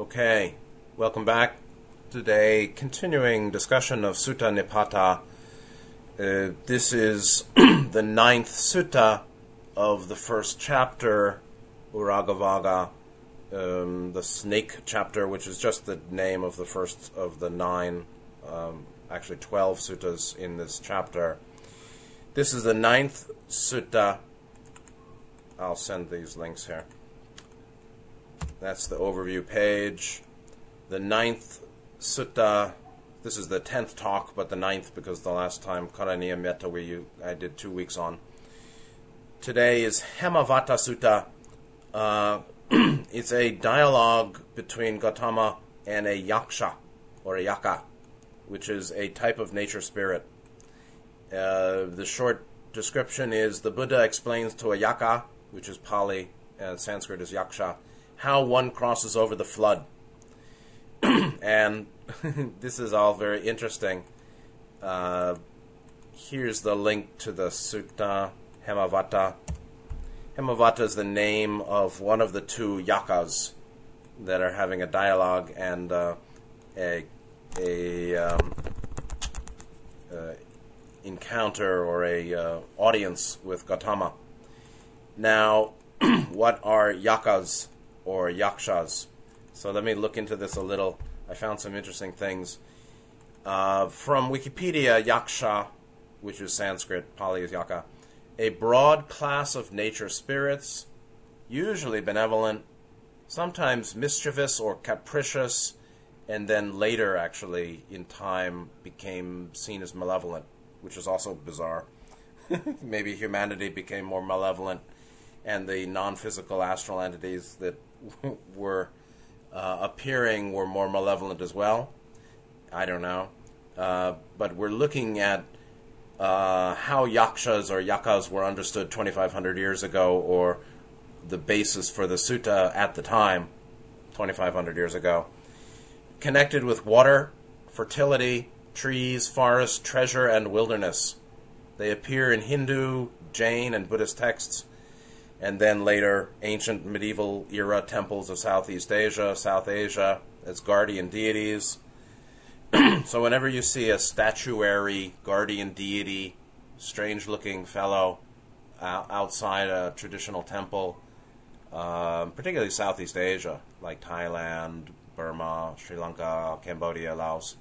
Okay, welcome back. Today, continuing discussion of Sutta Nipata. Uh, this is the ninth sutta of the first chapter, Uragavagga, um, the snake chapter, which is just the name of the first of the nine, um, actually twelve suttas in this chapter. This is the ninth sutta. I'll send these links here. That's the overview page. The ninth sutta. This is the tenth talk, but the ninth because the last time Karaniya Metta we I did two weeks on. Today is Hemavata Sutta. Uh, it's a dialogue between Gautama and a yaksha or a yaka, which is a type of nature spirit. Uh, the short description is the Buddha explains to a yaka, which is Pali and Sanskrit is yaksha, how one crosses over the flood. and this is all very interesting. Uh, here's the link to the Sutta Hemavata. Hemavata is the name of one of the two yakas that are having a dialogue and uh, a, a um, uh, encounter or a uh, audience with Gautama. Now, what are yakas or yakshas? So let me look into this a little. I found some interesting things. Uh, from Wikipedia, yaksha, which is Sanskrit, Pali is yaka, a broad class of nature spirits, usually benevolent, sometimes mischievous or capricious, and then later, actually, in time, became seen as malevolent, which is also bizarre. Maybe humanity became more malevolent, and the non physical astral entities that were uh, appearing were more malevolent as well. I don't know. Uh, but we're looking at uh, how yakshas or yakas were understood 2,500 years ago, or the basis for the sutta at the time, 2,500 years ago. Connected with water, fertility, trees, forest, treasure, and wilderness. They appear in Hindu, Jain, and Buddhist texts and then later ancient medieval era temples of Southeast Asia, South Asia as guardian deities. so whenever you see a statuary guardian deity, strange looking fellow uh, outside a traditional temple, um, particularly Southeast Asia, like Thailand, Burma, Sri Lanka, Cambodia, Laos,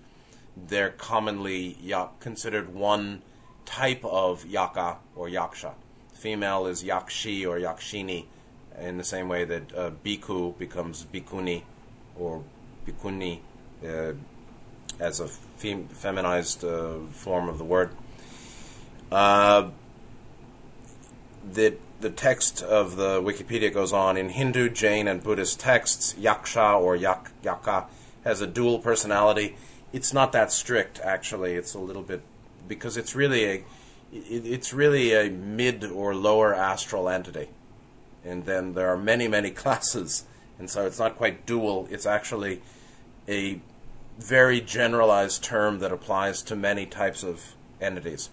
they're commonly considered one type of yaka or yaksha female is yakshi or yakshini, in the same way that uh, bhikkhu becomes bhikkhuni or bhikkhuni uh, as a fem- feminized uh, form of the word. Uh, the, the text of the Wikipedia goes on in Hindu, Jain, and Buddhist texts, yaksha or yak, yaka has a dual personality. It's not that strict, actually. It's a little bit because it's really a it, it's really a mid or lower astral entity. And then there are many, many classes. And so it's not quite dual, it's actually a very generalized term that applies to many types of entities.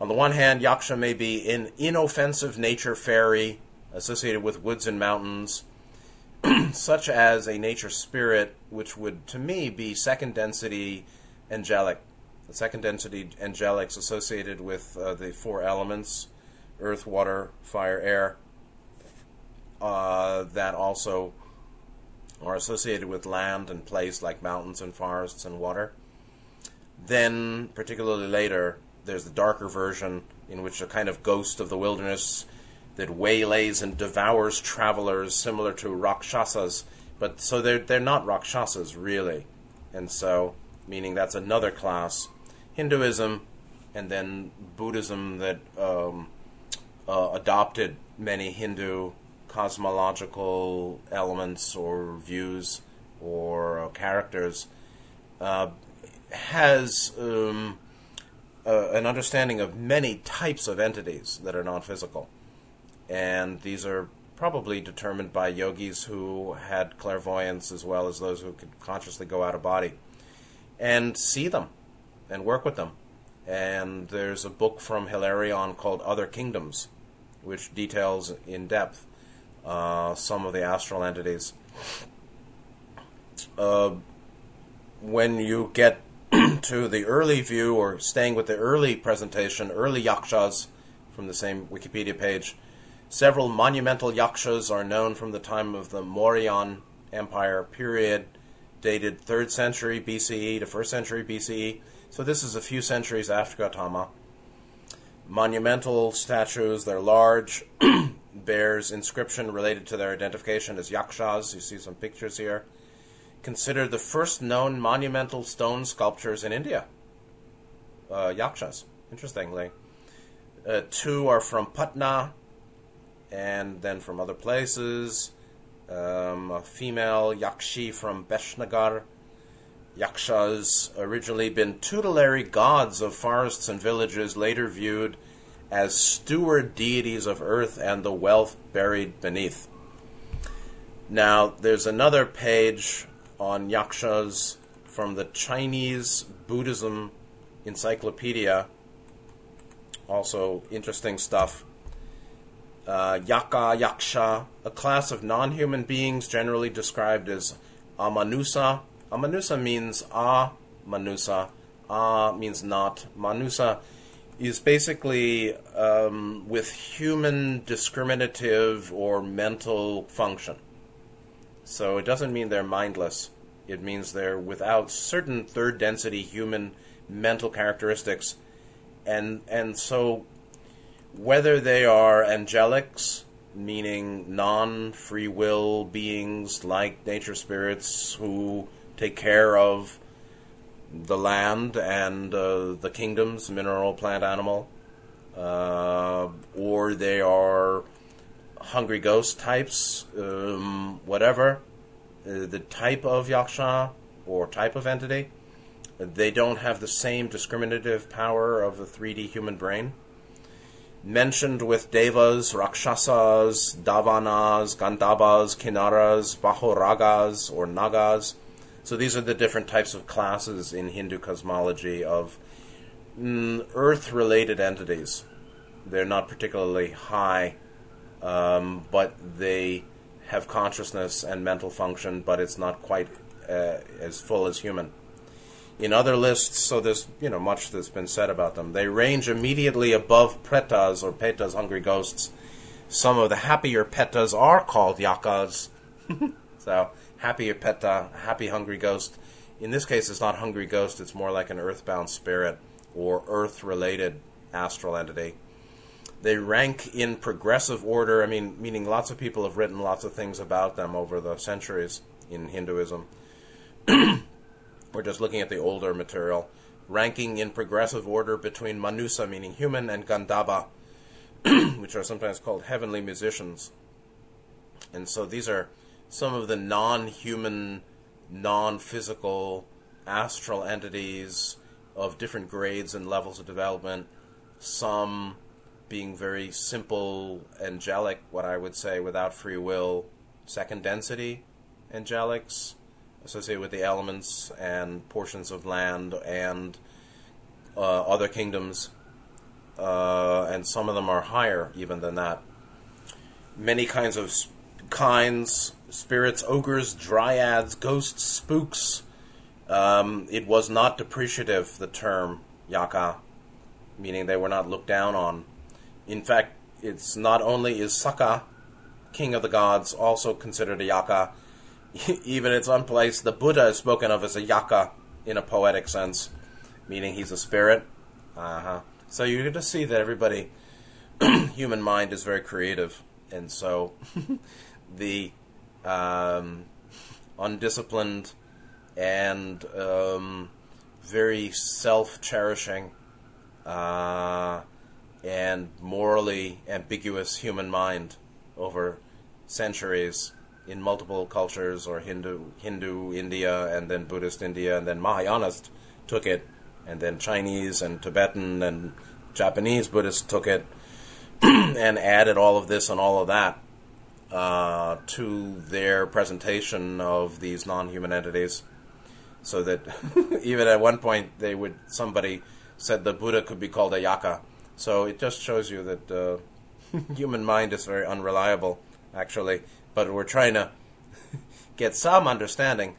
On the one hand, yaksha may be an inoffensive nature fairy associated with woods and mountains, such as a nature spirit, which would, to me, be second density angelic the second density angelics associated with uh, the four elements earth, water, fire, air uh, that also are associated with land and place like mountains and forests and water. Then, particularly later, there's the darker version in which a kind of ghost of the wilderness that waylays and devours travelers, similar to Rakshasas. But so they're they're not Rakshasas really, and so meaning that's another class Hinduism and then Buddhism that um, uh, adopted many Hindu cosmological elements or views or uh, characters uh, has um, an understanding of many types of entities that are non physical. And these are probably determined by yogis who had clairvoyance as well as those who could consciously go out of body and see them and work with them. And there's a book from Hilarion called Other Kingdoms, which details in depth uh, some of the astral entities. uh, when you get to the early view, or staying with the early presentation, early yakshas from the same Wikipedia page, several monumental yakshas are known from the time of the Mauryan Empire period, dated 3rd century BCE to 1st century BCE. So this is a few centuries after Gautama. Monumental statues, they're large, bears inscription related to their identification as yakshas. You see some pictures here considered the first known monumental stone sculptures in India. Uh, yakshas, interestingly. Uh, two are from Patna and then from other places. Um, a female yakshi from Besnagar. Yakshas originally been tutelary gods of forests and villages, later viewed as steward deities of earth and the wealth buried beneath. Now, there's another page on yakshas from the Chinese Buddhism Encyclopedia. Also, interesting stuff. Uh, yaka, yaksha, a class of non human beings generally described as amanusa. Amanusa means a manusa. A means not. Manusa is basically um, with human discriminative or mental function. So it doesn't mean they're mindless. It means they're without certain third density human mental characteristics. And and so whether they are angelics, meaning non free will beings like nature spirits who take care of the land and uh, the kingdoms, mineral, plant, animal, uh, or they are hungry ghost types, um, whatever, uh, the type of yaksha or type of entity, they don't have the same discriminative power of the 3D human brain. Mentioned with devas, rakshasas, davanas, gandhabbas, kinnaras, mahoragas, or nagas. So these are the different types of classes in Hindu cosmology of mm, earth related entities. They're not particularly high um, but they have consciousness and mental function, but it's not quite uh, as full as human. In other lists, so there's you know much that's been said about them. They range immediately above pretas or petas, hungry ghosts. Some of the happier petas are called yakas. so happier peta, happy hungry ghost. In this case, it's not hungry ghost; it's more like an earthbound spirit or earth-related astral entity. They rank in progressive order. I mean, meaning lots of people have written lots of things about them over the centuries in Hinduism. We're just looking at the older material. Ranking in progressive order between Manusa, meaning human, and Gandhava, which are sometimes called heavenly musicians. And so these are some of the non human, non physical, astral entities of different grades and levels of development. Some being very simple, angelic, what I would say, without free will, second density angelics associated with the elements and portions of land and uh, other kingdoms, uh, and some of them are higher even than that. Many kinds of sp- kinds, spirits, ogres, dryads, ghosts, spooks. Um, it was not depreciative, the term yaka, meaning they were not looked down on. In fact, it's not only is Sakka, king of the gods, also considered a yaka. Even its own place, the Buddha is spoken of as a yaka in a poetic sense, meaning he's a spirit. Uh huh. So you're going to see that everybody, human mind is very creative, and so the um, undisciplined and um, very self-cherishing. Uh, and morally ambiguous human mind over centuries in multiple cultures or Hindu Hindu India and then Buddhist India and then Mahayanist took it and then Chinese and Tibetan and Japanese Buddhists took it and added all of this and all of that uh, to their presentation of these non-human entities so that even at one point they would somebody said the Buddha could be called a yaka so it just shows you that uh, human mind is very unreliable, actually. But we're trying to get some understanding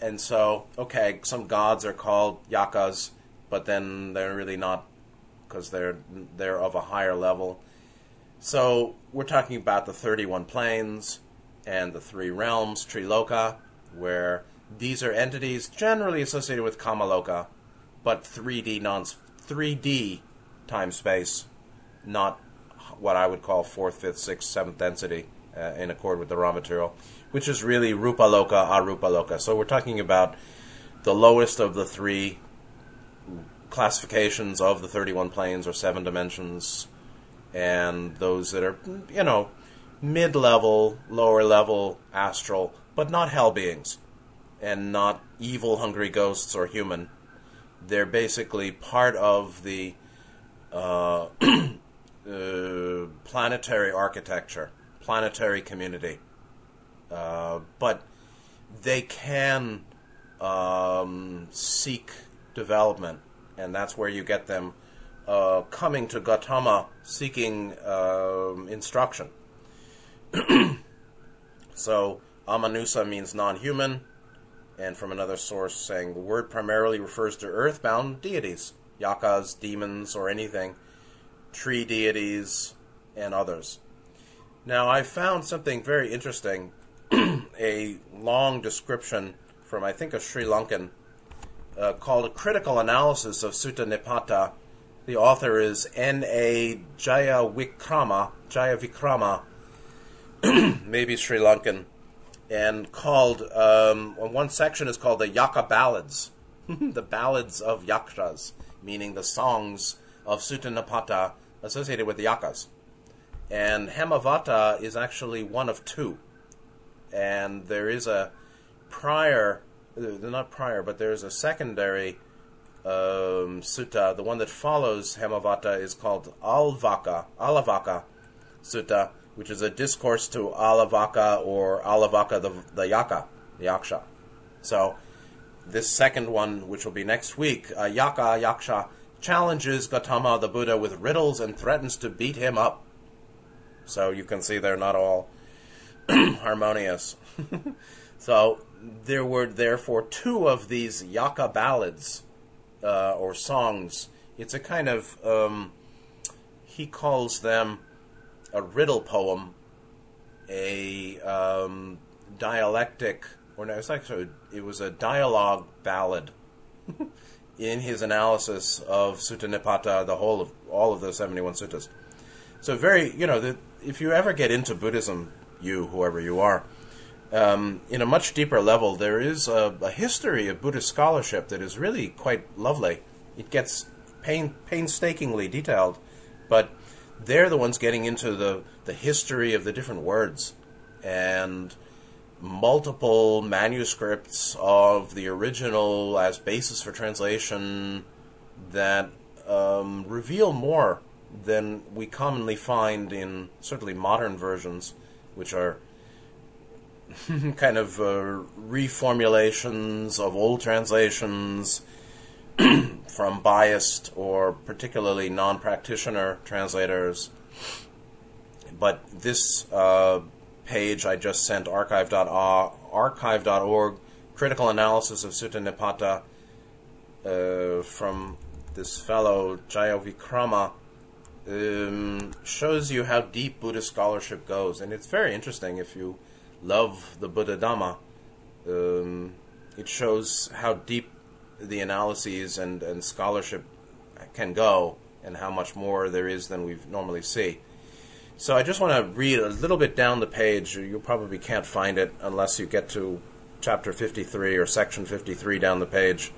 and so, okay, some gods are called yakas, but then they're really not because they're they're of a higher level. So we're talking about the 31 planes and the three realms, Triloka, where these are entities generally associated with Kamaloka, but 3D non 3D time space, not what I would call fourth, fifth, sixth, seventh density uh, in accord with the raw material, which is really Rupa Loka, Arupa Loka. So we're talking about the lowest of the three classifications of the 31 planes or seven dimensions, and those that are, you know, mid level, lower level astral, but not hell beings, and not evil, hungry ghosts or human. They're basically part of the uh, uh, planetary architecture, planetary community. Uh, but they can um, seek development, and that's where you get them uh, coming to Gautama seeking um, instruction. so, Amanusa means non human, and from another source saying the word primarily refers to earthbound deities, yakas, demons, or anything, tree deities, and others. Now, I found something very interesting a long description from, I think, a Sri Lankan uh, called A Critical Analysis of Sutta Nipata. The author is N.A. Jayawickrama, Jayawickrama, maybe Sri Lankan, and called, um, one section is called the Yaka Ballads, the Ballads of Yakshas, meaning the songs of Sutta Nipata associated with the Yakas. And Hemavata is actually one of two. And there is a prior, uh, not prior, but there's a secondary um, sutta. The one that follows Hemavata is called Alvaka, Alavaka Sutta, which is a discourse to Alavaka or Alavaka the, the Yaka, Yaksha. So this second one, which will be next week, uh, Yaka Yaksha challenges Gautama the Buddha with riddles and threatens to beat him up. So you can see they're not all harmonious. so there were therefore two of these Yaka ballads uh, or songs. It's a kind of um, he calls them a riddle poem, a um, dialectic, or no, it's actually it was a dialogue ballad. in his analysis of Sutta Nipata, the whole of all of the 71 suttas. So, very, you know, the, if you ever get into Buddhism, you, whoever you are, um, in a much deeper level, there is a, a, history of Buddhist scholarship that is really quite lovely. It gets pain, painstakingly detailed, but they're the ones getting into the, the history of the different words and multiple manuscripts of the original as basis for translation that um, reveal more than we commonly find in certainly modern versions, which are kind of uh, reformulations of old translations from biased or particularly non practitioner translators. But this uh, page I just sent, archive.org, critical analysis of Sutta Nipata uh, from this fellow Jayawickrama, um, shows you how deep Buddhist scholarship goes. And it's very interesting if you love the Buddha Dhamma. Um, it shows how deep the analyses and, and scholarship can go and how much more there is than we normally see. So I just want to read a little bit down the page. You probably can't find it unless you get to chapter 53 or section 53 down the page.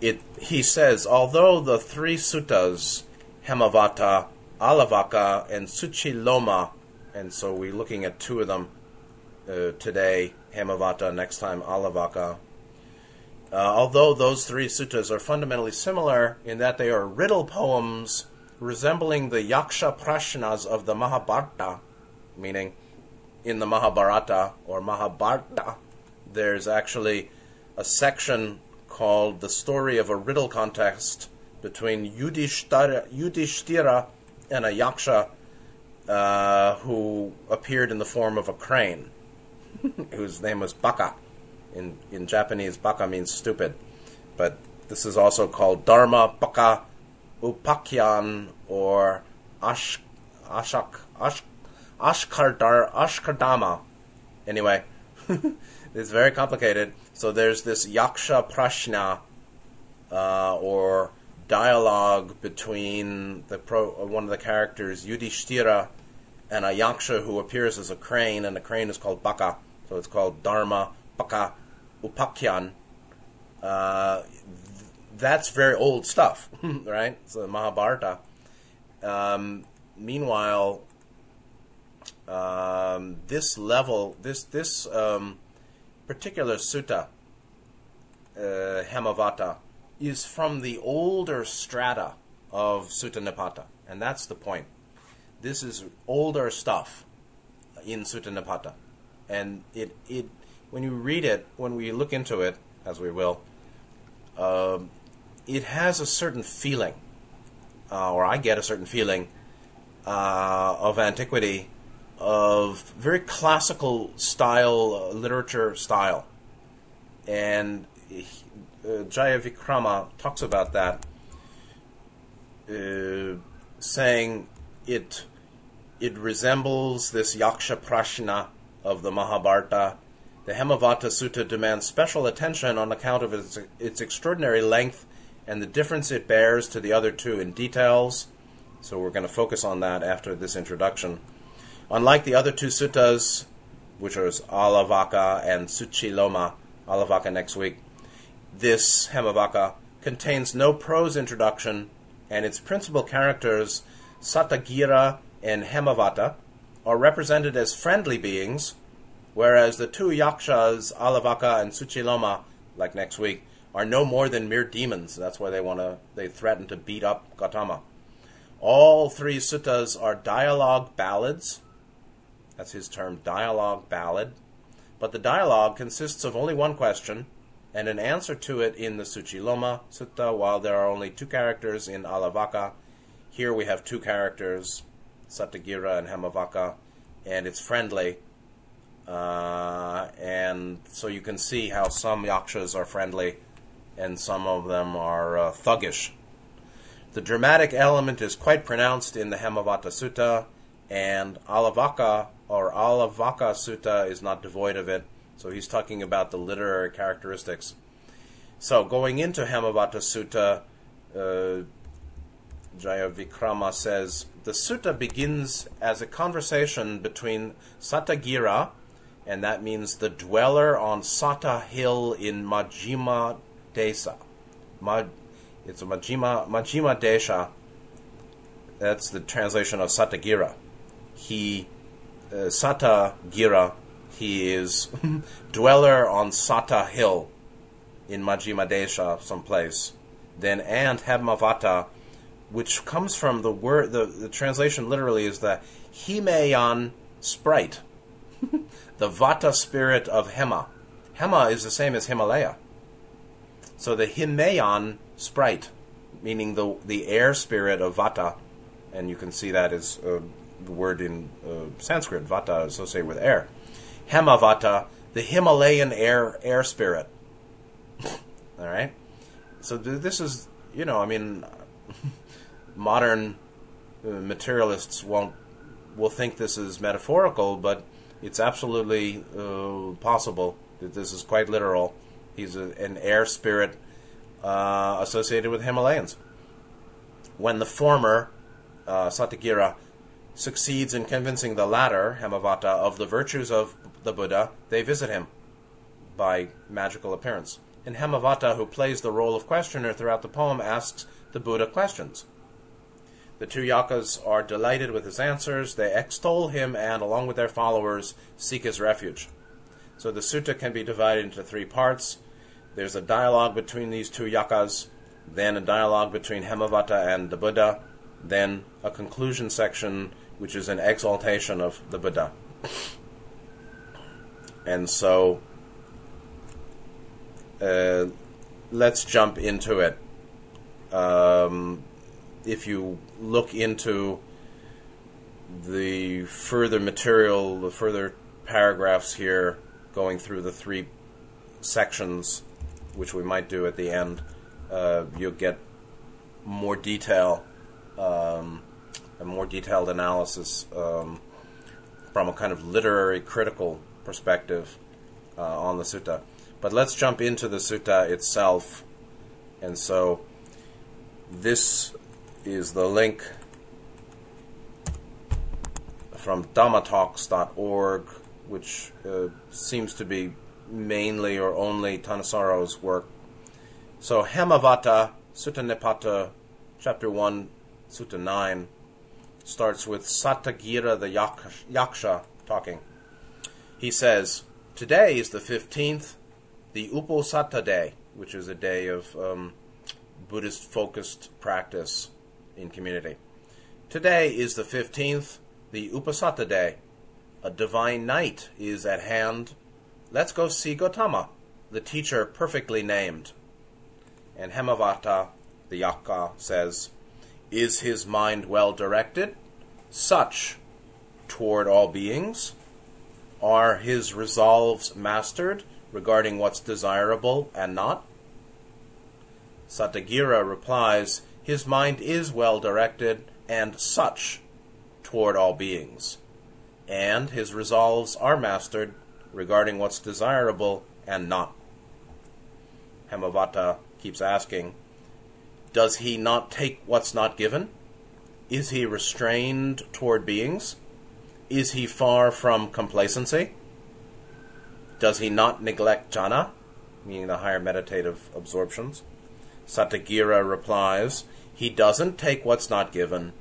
It he says, although the three suttas, Hemavata, Alavaka, and Suchiloma, and so we're looking at two of them uh, today, Hemavata, next time Alavaka. Uh, although those three suttas are fundamentally similar in that they are riddle poems resembling the Yaksha Prashnas of the Mahabharata, meaning in the Mahabharata or Mahabharata, there's actually a section called The Story of a Riddle Contest between Yudhishthira, Yudhishthira and a Yaksha uh, who appeared in the form of a crane, whose name was Baka. In in Japanese, baka means stupid, but this is also called Dharma Baka Upakyan or Ash Ashak Ash Ashkardar Ashkardama. Anyway, it's very complicated. So there's this Yaksha Prashna uh, or dialogue between the pro, one of the characters Yudhishthira and a yaksha who appears as a crane, and the crane is called Baka. So it's called Dharma Baka Upakyan. Uh, that's very old stuff, right? It's the Mahabharata. Um, meanwhile, um, this level, this this um, particular sutta, uh, Hemavata, is from the older strata of Sutta Nipata, and that's the point. This is older stuff in Sutta Nipata, and it it when you read it, when we look into it, as we will, uh, it has a certain feeling, uh, or I get a certain feeling uh, of antiquity, of very classical style uh, literature style, and uh, Jayawickrama talks about that, uh, saying it it resembles this Yaksha Prashna of the Mahabharata. The Hemavata Sutta demands special attention on account of its, its extraordinary length and the difference it bears to the other two in details. So we're going to focus on that after this introduction. Unlike the other two suttas, which are Alavaka and Suchiloma, Alavaka next week, this Hemavaka contains no prose introduction, and its principal characters, Satagira and Hemavata, are represented as friendly beings, whereas the two yakshas, Alavaka and Suchiloma, like next week, are no more than mere demons. That's why they want to they threaten to beat up Gautama. All three suttas are dialogue ballads. That's his term, dialogue ballad. But the dialogue consists of only one question and an answer to it in the Suchiloma Sutta, while there are only two characters in Alavaka. Here we have two characters, Satagira and Hemavaka, and it's friendly. Uh, and so you can see how some yakshas are friendly and some of them are uh, thuggish. The dramatic element is quite pronounced in the Hemavata Sutta, and Alavaka or Alavaka Sutta is not devoid of it. So he's talking about the literary characteristics. So going into Hemavata Sutta, uh, Jayawickrama says the sutta begins as a conversation between Satagira, and that means the dweller on Sata Hill in Majima Desa. Ma, it's a Majima Majjhima Desha. That's the translation of Satagira. He, uh, Satagira he is dweller on Sata Hill in Majjhima Desha, someplace. Then and Hemavata, which comes from the word, the, the translation literally is the Himayan sprite, the Vata spirit of Hema. Hema is the same as Himalaya. So the Himayan sprite, meaning the the air spirit of Vata, and you can see that is uh, the word in uh, Sanskrit, Vata associated with air. Hemavata, the Himalayan air air spirit. All right. So th- this is, you know, I mean, modern uh, materialists won't will think this is metaphorical, but it's absolutely uh, possible that this is quite literal. He's a, an air spirit uh, associated with Himalayans. When the former, uh, succeeds in convincing the latter, Hemavata, of the virtues of the Buddha, they visit him by magical appearance. And Hemavata, who plays the role of questioner throughout the poem, asks the Buddha questions. The two yakas are delighted with his answers. They extol him and, along with their followers, seek his refuge. So the sutta can be divided into three parts. There's a dialogue between these two yakas, then a dialogue between Hemavata and the Buddha, then a conclusion section, which is an exaltation of the Buddha. And so uh, let's jump into it. Um, if you look into the further material, the further paragraphs here, going through the three sections, which we might do at the end, uh, you'll get more detail, um, a more detailed analysis um, from a kind of literary critical perspective uh, on the sutta. But let's jump into the sutta itself. And so this is the link from dhammatalks.org, which uh, seems to be mainly or only Thanissaro's work. So Hemavata, Sutta Nipata, chapter 1, Sutta 9, starts with Satagira the Yaksha talking. He says, Today is the 15th, the Uposatha day, which is a day of um, Buddhist focused practice in community. Today is the 15th, the Uposatha day. A divine night is at hand. Let's go see Gotama, the teacher perfectly named. And Hemavata, the Yakka, says, Is his mind well directed? Such toward all beings? Are his resolves mastered regarding what's desirable and not? Sattagira replies, His mind is well directed and such toward all beings, and his resolves are mastered regarding what's desirable and not. Hemavata keeps asking, Does he not take what's not given? Is he restrained toward beings? Is he far from complacency? Does he not neglect jhana, meaning the higher meditative absorptions? Sattagira replies, He doesn't take what's not given,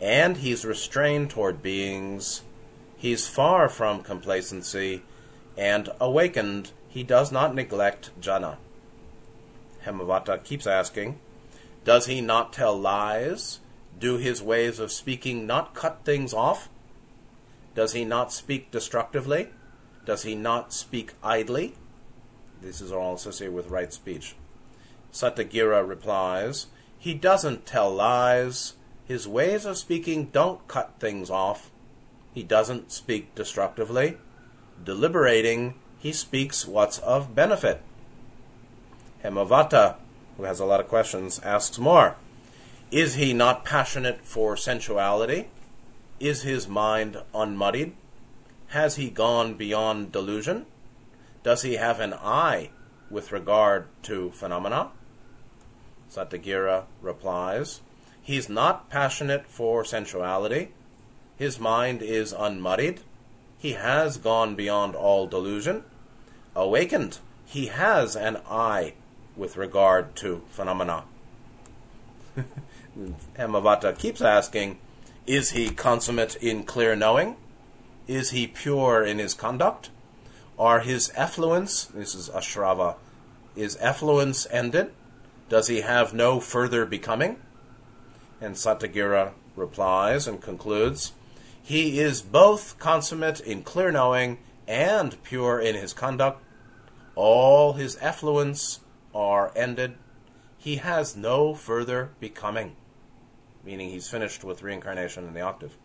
and he's restrained toward beings. He's far from complacency, and awakened, he does not neglect jhana. Hemavata keeps asking, Does he not tell lies? Do his ways of speaking not cut things off? Does he not speak destructively? Does he not speak idly? This is all associated with right speech. Sattagira replies, He doesn't tell lies. His ways of speaking don't cut things off. He doesn't speak destructively. Deliberating, he speaks what's of benefit. Hemavata, who has a lot of questions, asks more. Is he not passionate for sensuality? Is his mind unmuddied? Has he gone beyond delusion? Does he have an eye with regard to phenomena? Sattagira replies, He's not passionate for sensuality. His mind is unmuddied. He has gone beyond all delusion. Awakened, he has an eye with regard to phenomena. Hemavata keeps asking, is he consummate in clear knowing? Is he pure in his conduct? Are his effluence, this is Ashrava, is effluence ended? Does he have no further becoming? And Sattagira replies and concludes, He is both consummate in clear knowing and pure in his conduct. All his effluence are ended. He has no further becoming meaning he's finished with reincarnation in the octave.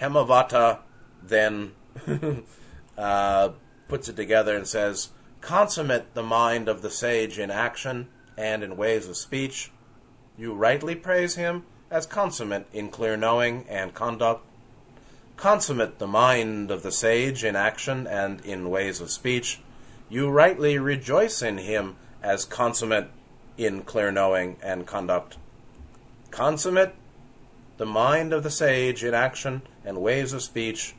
Hemavata then uh, puts it together and says, Consummate the mind of the sage in action and in ways of speech. You rightly praise him as consummate in clear knowing and conduct. Consummate the mind of the sage in action and in ways of speech. You rightly rejoice in him as consummate in clear knowing and conduct consummate the mind of the sage in action and ways of speech.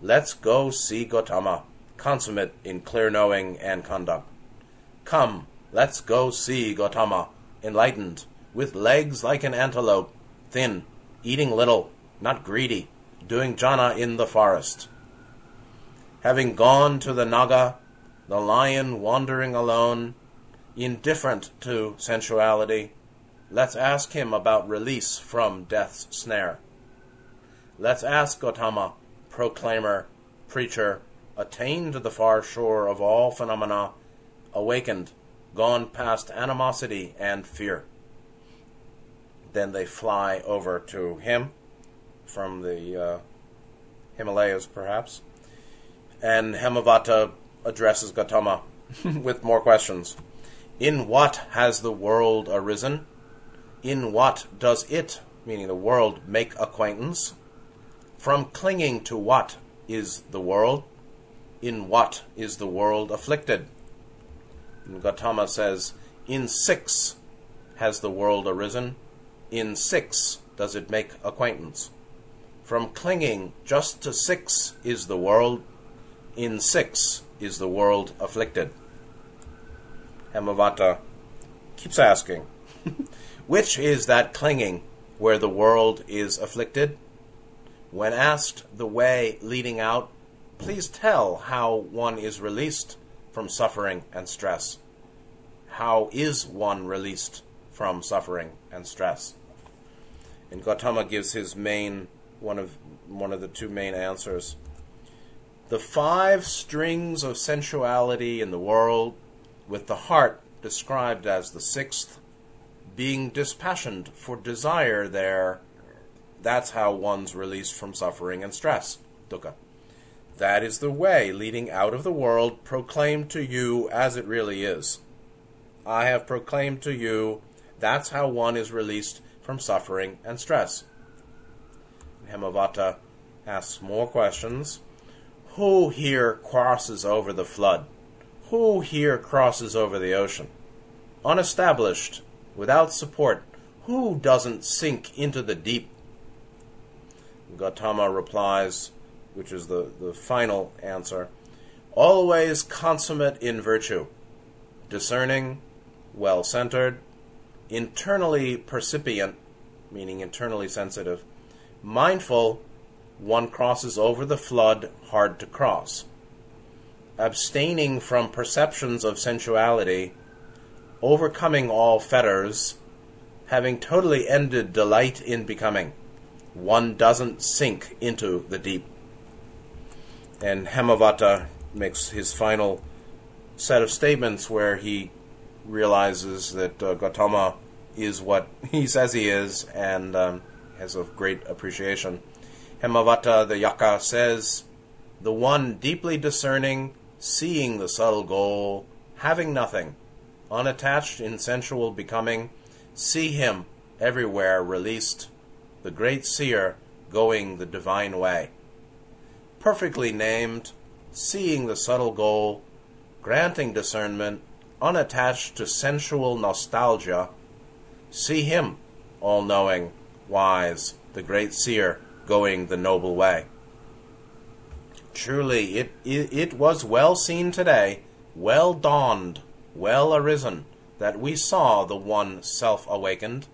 Let's go see Gotama, consummate in clear knowing and conduct. Come, let's go see Gotama, enlightened, with legs like an antelope, thin, eating little, not greedy, doing jhana in the forest. Having gone to the Naga, the lion wandering alone, indifferent to sensuality, Let's ask him about release from death's snare. Let's ask Gotama, proclaimer, preacher, attained to the far shore of all phenomena, awakened, gone past animosity and fear. Then they fly over to him from the uh, Himalayas, perhaps. And Hemavata addresses Gotama with more questions. In what has the world arisen? In what does it, meaning the world, make acquaintance? From clinging to what is the world? In what is the world afflicted? Gautama says, In six has the world arisen. In six does it make acquaintance. From clinging just to six is the world. In six is the world afflicted. Hemavata keeps asking, Which is that clinging where the world is afflicted? When asked the way leading out, please tell how one is released from suffering and stress. How is one released from suffering and stress? And Gautama gives his main one of one of the two main answers. The five strings of sensuality in the world with the heart described as the sixth, being dispassioned for desire there, that's how one's released from suffering and stress, dukkha. That is the way leading out of the world proclaimed to you as it really is. I have proclaimed to you that's how one is released from suffering and stress. Hemavata asks more questions. Who here crosses over the flood? Who here crosses over the ocean? Unestablished, without support, who doesn't sink into the deep? Gautama replies, which is the, the final answer. Always consummate in virtue, discerning, well centered, internally percipient, meaning internally sensitive, mindful, one crosses over the flood hard to cross. Abstaining from perceptions of sensuality, overcoming all fetters, having totally ended delight in becoming, one doesn't sink into the deep. And Hemavata makes his final set of statements where he realizes that uh, Gautama is what he says he is and um, has a great appreciation. Hemavata, the Yaka, says, The one deeply discerning seeing the subtle goal, having nothing, unattached in sensual becoming, see him everywhere released, the great seer going the divine way. Perfectly named, seeing the subtle goal, granting discernment, unattached to sensual nostalgia, see him, all knowing, wise, the great seer going the noble way. Truly, it, it, it was well seen today, well dawned, well arisen, that we saw the one self awakened,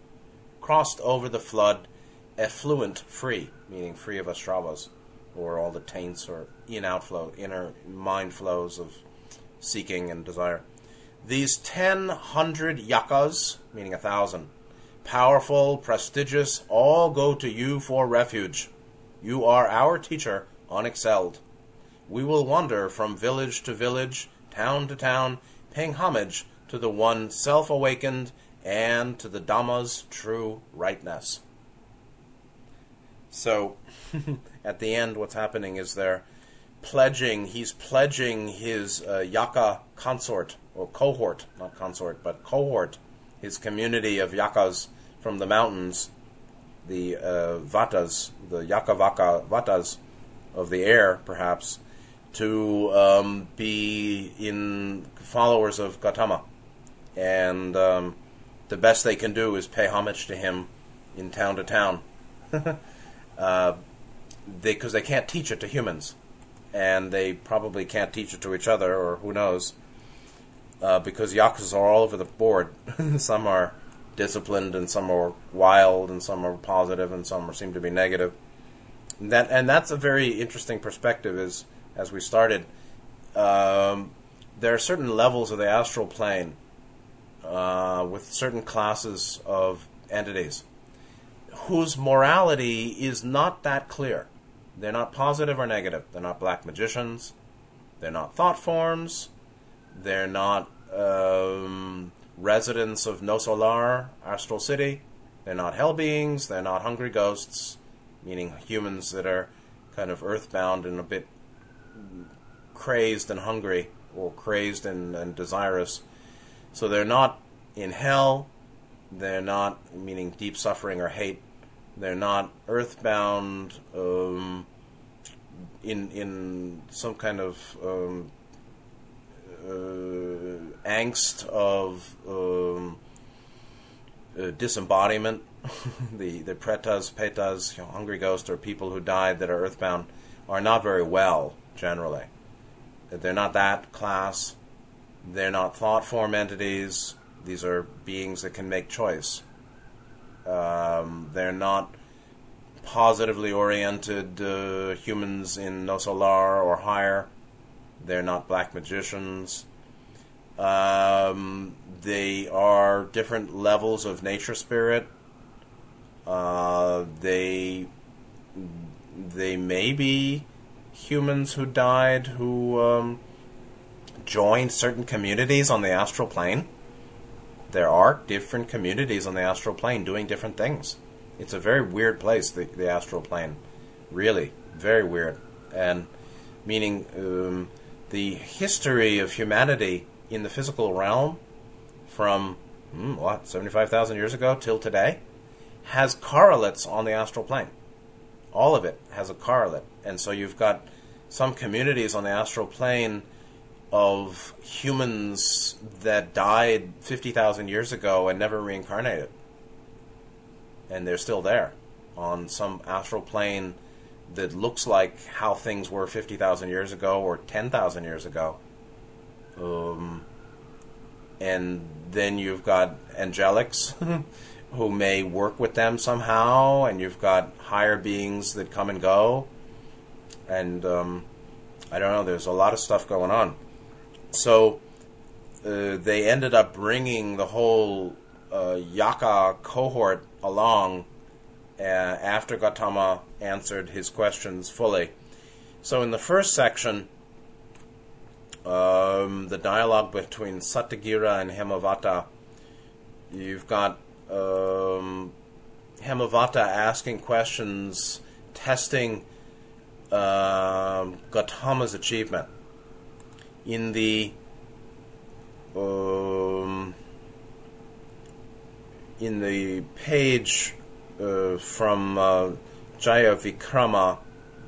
crossed over the flood, effluent free, meaning free of astravas, or all the taints or in outflow, inner mind flows of seeking and desire. These ten hundred yakas, meaning a thousand, powerful, prestigious, all go to you for refuge. You are our teacher, unexcelled we will wander from village to village, town to town, paying homage to the one self awakened and to the Dhamma's true rightness. So, at the end, what's happening is they're pledging, he's pledging his uh, Yaka consort, or cohort, not consort, but cohort, his community of Yakas from the mountains, the uh, Vatas, the Yaka Vaka Vatas of the air, perhaps, to um, be in followers of Gautama, and um, the best they can do is pay homage to him in town to town, uh, because they, they can't teach it to humans, and they probably can't teach it to each other, or who knows, uh, because yakuza are all over the board. some are disciplined, and some are wild, and some are positive, and some are, seem to be negative. And that and that's a very interesting perspective. Is as we started, um, there are certain levels of the astral plane uh, with certain classes of entities whose morality is not that clear. They're not positive or negative. They're not black magicians. They're not thought forms. They're not um, residents of Nosso Lar, Astral City. They're not hell beings. They're not hungry ghosts, meaning humans that are kind of earthbound and a bit crazed and hungry or crazed and, and desirous. So they're not in hell. They're not meaning deep suffering or hate. They're not earthbound um, in in some kind of um, uh, angst of um, uh, disembodiment. the the pretas, petas, you know, hungry ghosts, or people who died that are earthbound are not very well generally. They're not that class. They're not thought form entities. These are beings that can make choice. Um, they're not positively oriented uh, humans in Nosso Lar or higher. They're not black magicians. Um, they are different levels of nature spirit. Uh, they they may be humans who died who um, joined certain communities on the astral plane. There are different communities on the astral plane doing different things. It's a very weird place, the, the astral plane. Really, very weird. And meaning um, the history of humanity in the physical realm from, hmm, what, 75,000 years ago till today has correlates on the astral plane. All of it has a correlate. And so you've got some communities on the astral plane of humans that died 50,000 years ago and never reincarnated. And they're still there on some astral plane that looks like how things were 50,000 years ago or 10,000 years ago. Um, and then you've got angelics who may work with them somehow, and you've got higher beings that come and go. And um, I don't know, there's a lot of stuff going on. So uh, they ended up bringing the whole uh, Yaka cohort along uh, after Gautama answered his questions fully. So in the first section, um, the dialogue between Satagira and Hemavata, you've got um, Hemavata asking questions, testing uh, Gautama's achievement. In the um, in the page uh, from uh, Jayawickrama,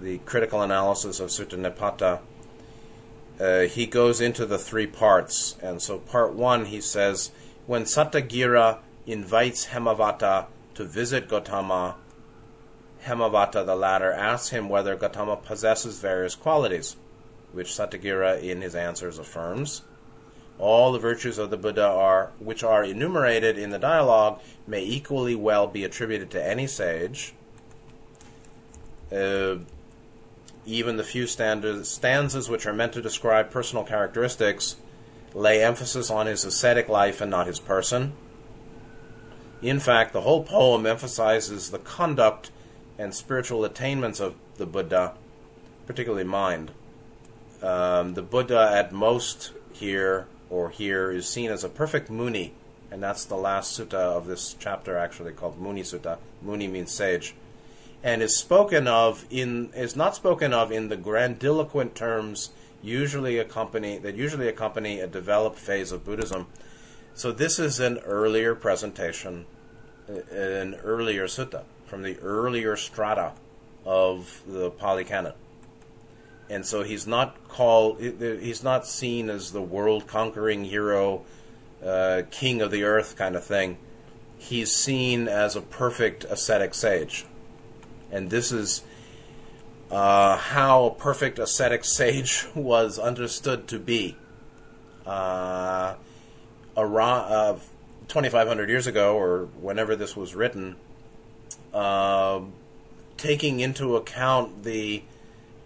the critical analysis of Sutta Nipata, uh, he goes into the three parts. And so, part one, he says, when Satagira invites Hemavata to visit Gautama, Hemavata the latter asks him whether Gautama possesses various qualities, which Satagira in his answers affirms. All the virtues of the Buddha are which are enumerated in the dialogue may equally well be attributed to any sage. Uh, even the few stanzas which are meant to describe personal characteristics lay emphasis on his ascetic life and not his person. In fact, the whole poem emphasizes the conduct and spiritual attainments of the Buddha, particularly mind. Um, the Buddha, at most here or here, is seen as a perfect Muni, and that's the last sutta of this chapter, actually called Muni Sutta. Muni means sage, and is spoken of in is not spoken of in the grandiloquent terms usually accompany that usually accompany a developed phase of Buddhism. So this is an earlier presentation, uh, an earlier sutta from the earlier strata of the Pali Canon. And so he's not called, he's not seen as the world conquering hero, uh, king of the earth kind of thing. He's seen as a perfect ascetic sage. And this is uh, how a perfect ascetic sage was understood to be. Uh, around, uh, 2,500 years ago, or whenever this was written, uh, taking into account the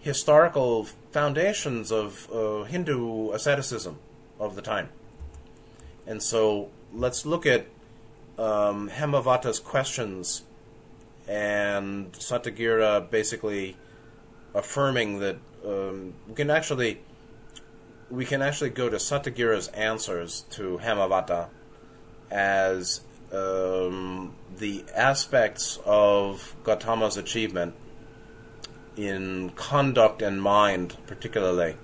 historical foundations of uh, Hindu asceticism of the time. And so let's look at um, Hemavata's questions and Satagira basically affirming that um, we can actually we can actually go to Satagira's answers to Hemavata as um, the aspects of Gautama's achievement in conduct and mind, particularly,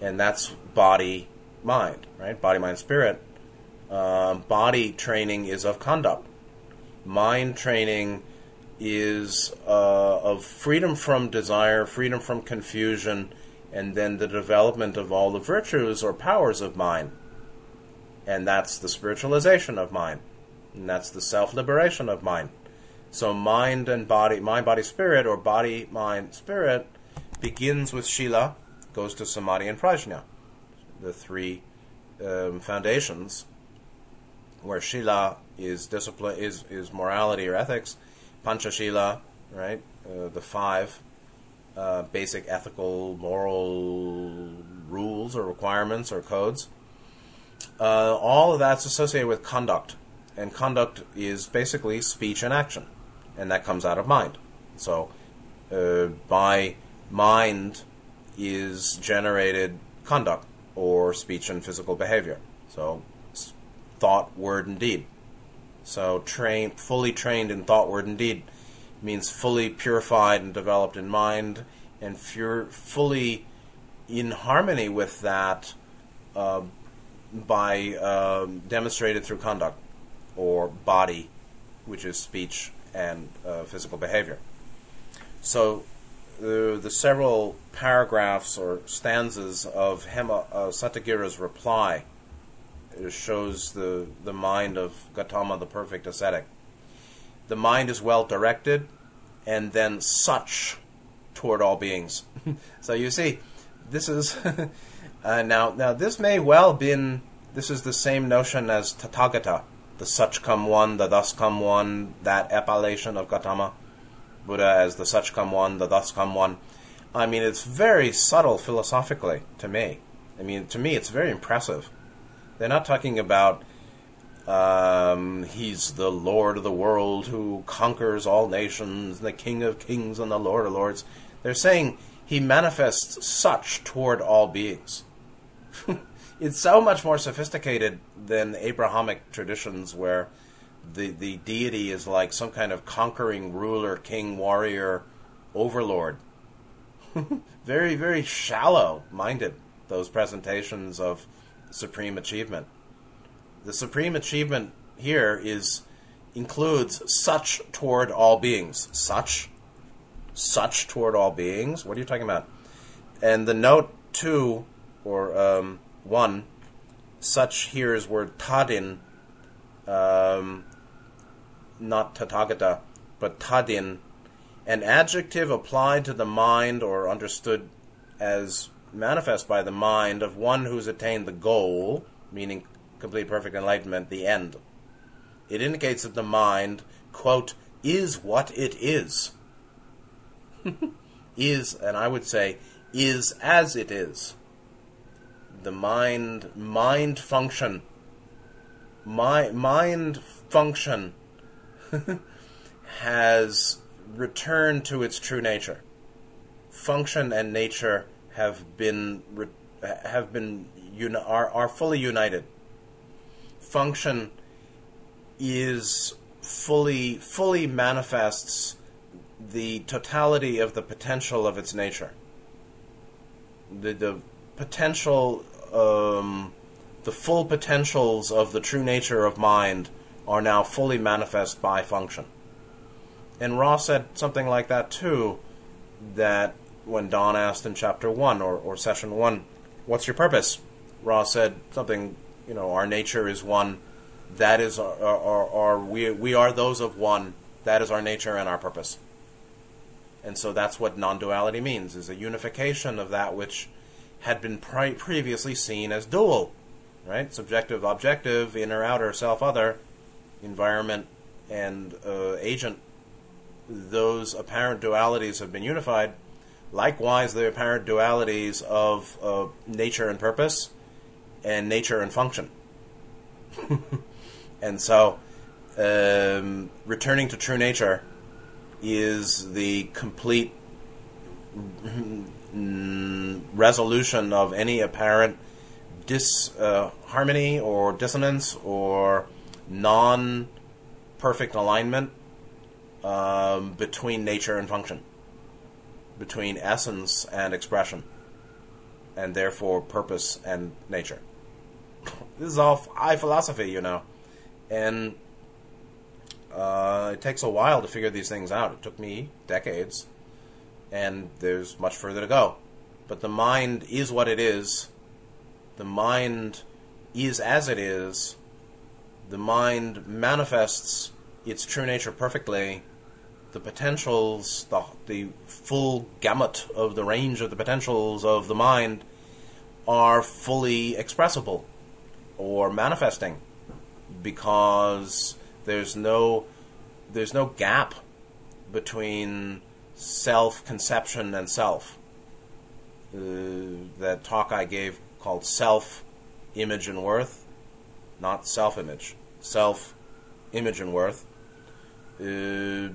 and that's body mind, right? Body mind spirit. Um, body training is of conduct. Mind training is uh, of freedom from desire, freedom from confusion, and then the development of all the virtues or powers of mind. And that's the spiritualization of mind. And that's the self liberation of mind. So mind and body, mind, body, spirit, or body, mind, spirit, begins with Shila, goes to Samadhi and Prajna, the three um, foundations, where Shila is discipline, is, is morality or ethics, Panchashila, right, uh, the five uh, basic ethical, moral rules or requirements or codes. Uh, all of that's associated with conduct, and conduct is basically speech and action, and that comes out of mind. So, uh, by mind is generated conduct or speech and physical behavior. So, thought, word, and deed. So, train, fully trained in thought, word, and deed means fully purified and developed in mind, and fur- fully in harmony with that uh, by um, demonstrated through conduct or body, which is speech and uh, physical behavior. So the, the several paragraphs or stanzas of Hema, uh, Satagira's reply shows the, the mind of Gautama, the perfect ascetic. The mind is well directed, and then such toward all beings. so you see, this is uh, now now this may well been this is the same notion as Tathagata, the such come one, the thus come one, that appellation of Gautama Buddha as the such come one, the thus come one. I mean, it's very subtle philosophically to me. I mean, to me, it's very impressive. They're not talking about um, he's the Lord of the world who conquers all nations, the King of kings and the Lord of lords. They're saying he manifests such toward all beings. it's so much more sophisticated than Abrahamic traditions where the, the deity is like some kind of conquering ruler, king, warrior, overlord. very, very shallow minded, those presentations of supreme achievement. The supreme achievement here is includes such toward all beings. Such? Such toward all beings? What are you talking about? And the note two, or um, one, such here is word tadin, um, not tathagata, but tadin, an adjective applied to the mind or understood as manifest by the mind of one who's attained the goal, meaning complete perfect enlightenment, the end. It indicates that the mind, quote, is what it is. is, and I would say, is as it is. The mind, mind function, my mind function has returned to its true nature. Function and nature have been have been are are fully united function is fully fully manifests the totality of the potential of its nature. The the potential um, the full potentials of the true nature of mind are now fully manifest by function. And Ross said something like that too, that when Don asked in chapter one or, or session one, what's your purpose? Ross said something you know, our nature is one. That is our, our, our, we, we are those of one. That is our nature and our purpose. And so that's what non-duality means, is a unification of that which had been pre- previously seen as dual, right? Subjective, objective, inner, outer, self, other, environment, and uh, agent. Those apparent dualities have been unified. Likewise, the apparent dualities of uh, nature and purpose and nature and function. and so, um, returning to true nature is the complete resolution of any apparent disharmony uh, or dissonance or non perfect alignment um, between nature and function, between essence and expression and therefore purpose and nature. This is all high philosophy, you know, and uh, it takes a while to figure these things out. It took me decades, and there's much further to go. But the mind is what it is. The mind is as it is. The mind manifests its true nature perfectly. The potentials, the, the full gamut of the range of the potentials of the mind are fully expressible or manifesting because there's no there's no gap between self conception and self. Uh, that talk I gave called self image and worth, not self image, self image and worth. Uh,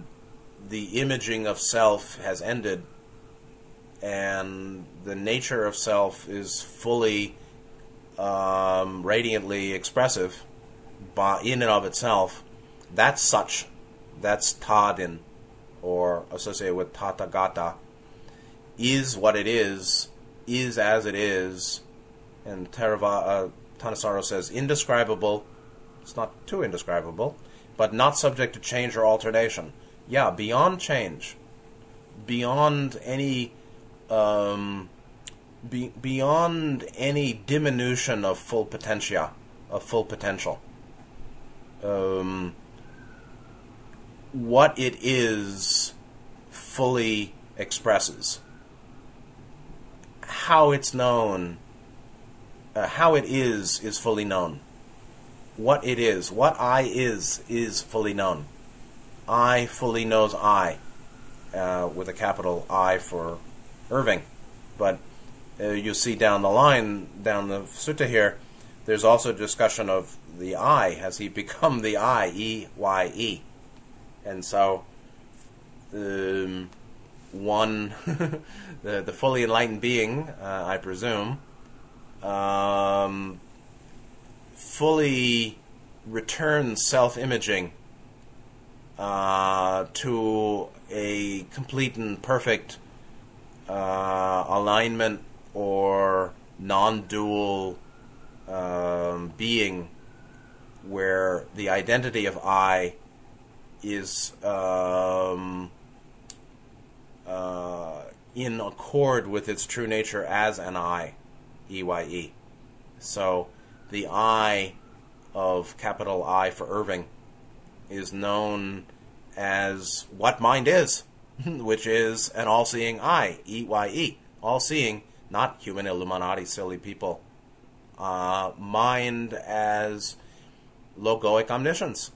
the imaging of self has ended, and the nature of self is fully um, radiantly expressive by, in and of itself, that's such. That's Tadin, or associated with Tathagata, is what it is, is as it is. And Theravada, uh, Thanissaro says, indescribable. It's not too indescribable, but not subject to change or alternation. Yeah, beyond change, beyond any um, be, beyond any diminution of full potentia, of full potential. Um, what it is fully expresses. How it's known, uh, how it is, is fully known. What it is, what I is, is fully known. I fully knows I, uh, with a capital I for Irving. But uh, you see down the line, down the sutta here, there's also discussion of the I. Has he become the I? E Y E. And so, um, one, the, the fully enlightened being, uh, I presume, um, fully returns self imaging uh, to a complete and perfect uh, alignment or non-dual um, being where the identity of I is um, uh, in accord with its true nature as an I, EYE. So the I of capital I for Irving is known as what mind is, which is an all seeing I, EYE. All seeing not human Illuminati, silly people. Uh, mind as logoic omniscience,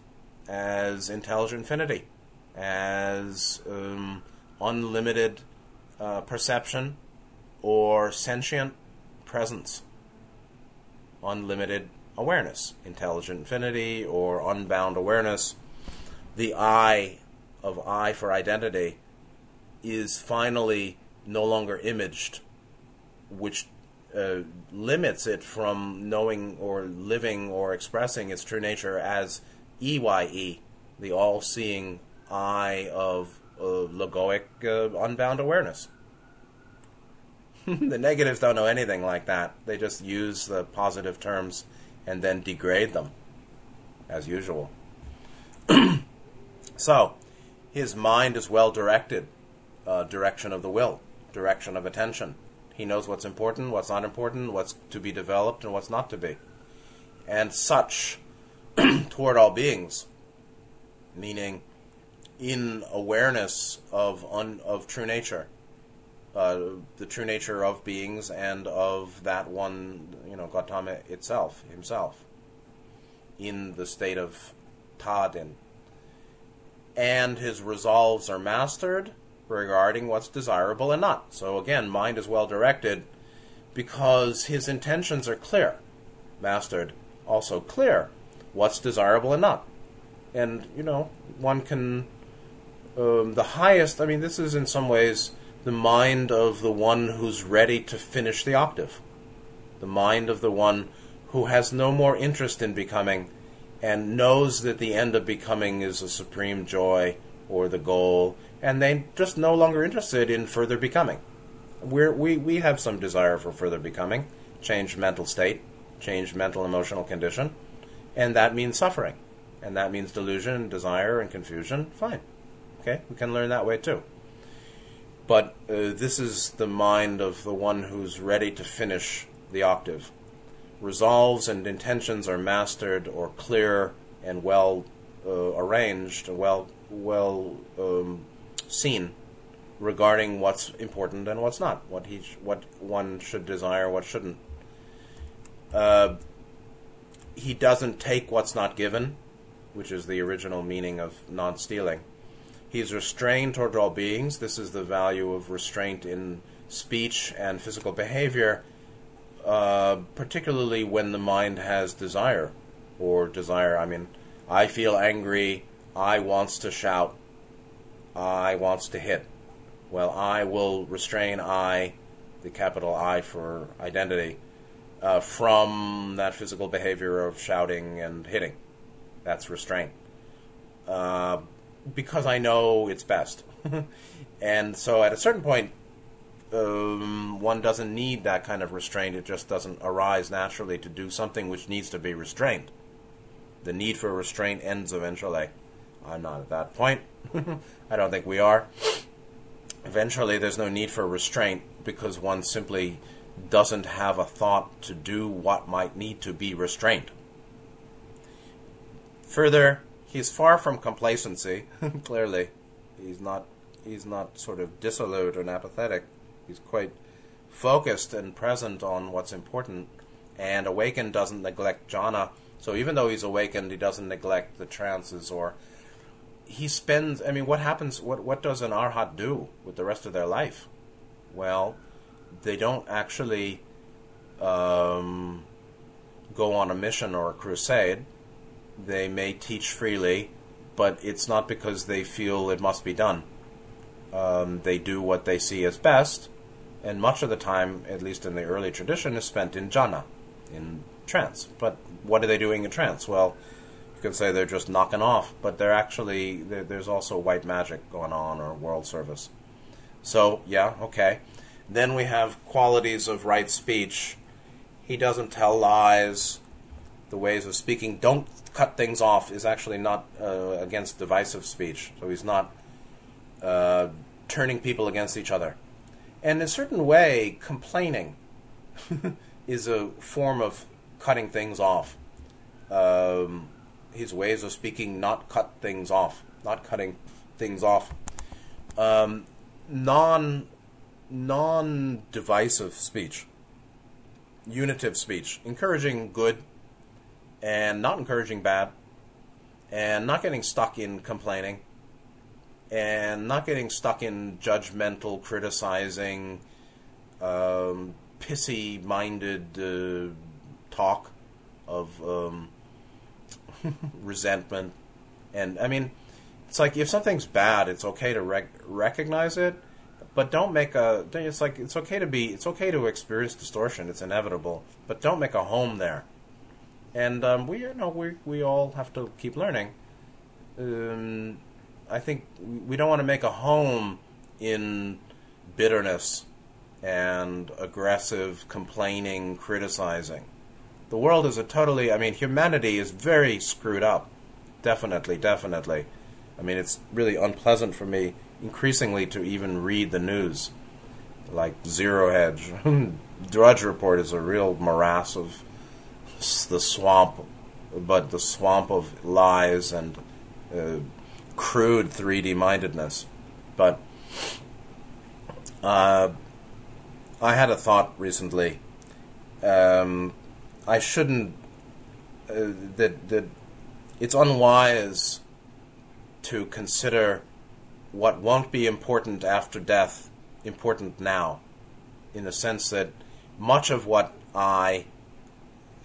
as intelligent infinity, as um, unlimited uh, perception or sentient presence, unlimited awareness, intelligent infinity or unbound awareness. The I of I for identity is finally no longer imaged which uh, limits it from knowing or living or expressing its true nature as EYE, the all seeing eye of uh, logoic uh, unbound awareness. the negatives don't know anything like that. They just use the positive terms and then degrade them, as usual. so, his mind is well directed, uh, direction of the will, direction of attention he knows what's important, what's not important, what's to be developed, and what's not to be. And such toward all beings, meaning in awareness of un, of true nature, uh, the true nature of beings and of that one, you know, Gautama itself, himself, in the state of Tadin. And his resolves are mastered, regarding what's desirable and not. So again, mind is well directed because his intentions are clear, mastered, also clear what's desirable and not. And, you know, one can. Um, the highest, I mean, this is in some ways the mind of the one who's ready to finish the octave. The mind of the one who has no more interest in becoming and knows that the end of becoming is a supreme joy or the goal and they're just no longer interested in further becoming. We're, we we have some desire for further becoming, changed mental state, changed mental emotional condition, and that means suffering, and that means delusion, desire, and confusion. Fine, okay, we can learn that way too. But uh, this is the mind of the one who's ready to finish the octave. Resolves and intentions are mastered or clear and well uh, arranged, well well um, seen regarding what's important and what's not, what he sh- what one should desire, what shouldn't. Uh, he doesn't take what's not given, which is the original meaning of non-stealing. He's restrained toward all beings. This is the value of restraint in speech and physical behavior, uh, particularly when the mind has desire, or desire. I mean, I feel angry. I wants to shout. I wants to hit well, I will restrain I, the capital I for identity, uh, from that physical behavior of shouting and hitting. That's restraint. Uh, because I know it's best. and so at a certain point, um, one doesn't need that kind of restraint. It just doesn't arise naturally to do something which needs to be restrained. The need for restraint ends eventually. I'm not at that point. I don't think we are eventually there's no need for restraint because one simply doesn't have a thought to do what might need to be restrained. Further, he's far from complacency, clearly. He's not he's not sort of dissolute and apathetic. He's quite focused and present on what's important. And awakened doesn't neglect jhana. So even though he's awakened, he doesn't neglect the trances or he spends. I mean, what happens? What what does an arhat do with the rest of their life? Well, they don't actually um, go on a mission or a crusade. They may teach freely, but it's not because they feel it must be done. Um, they do what they see as best, and much of the time, at least in the early tradition, is spent in jhana, in trance. But what are they doing in trance? Well, you can say they're just knocking off, but they're actually they're, there's also white magic going on or world service. So yeah, okay. Then we have qualities of right speech. He doesn't tell lies. The ways of speaking don't cut things off is actually not uh, against divisive speech. So he's not uh, turning people against each other. And in a certain way, complaining is a form of cutting things off. Um, his ways of speaking not cut things off, not cutting things off. Um, non non divisive speech, unitive speech, encouraging good and not encouraging bad, and not getting stuck in complaining, and not getting stuck in judgmental, criticizing, um, pissy minded uh, talk of. Um, resentment, and I mean, it's like if something's bad, it's okay to rec- recognize it, but don't make a. It's like it's okay to be. It's okay to experience distortion. It's inevitable, but don't make a home there. And um, we, you know, we we all have to keep learning. Um, I think we don't want to make a home in bitterness and aggressive complaining, criticizing the world is a totally, I mean, humanity is very screwed up. Definitely, definitely. I mean, it's really unpleasant for me increasingly to even read the news. Like Zero Hedge. Drudge Report is a real morass of the swamp, but the swamp of lies and uh, crude 3D mindedness. But uh, I had a thought recently. Um, I shouldn't uh, that that it's unwise to consider what won't be important after death important now, in the sense that much of what I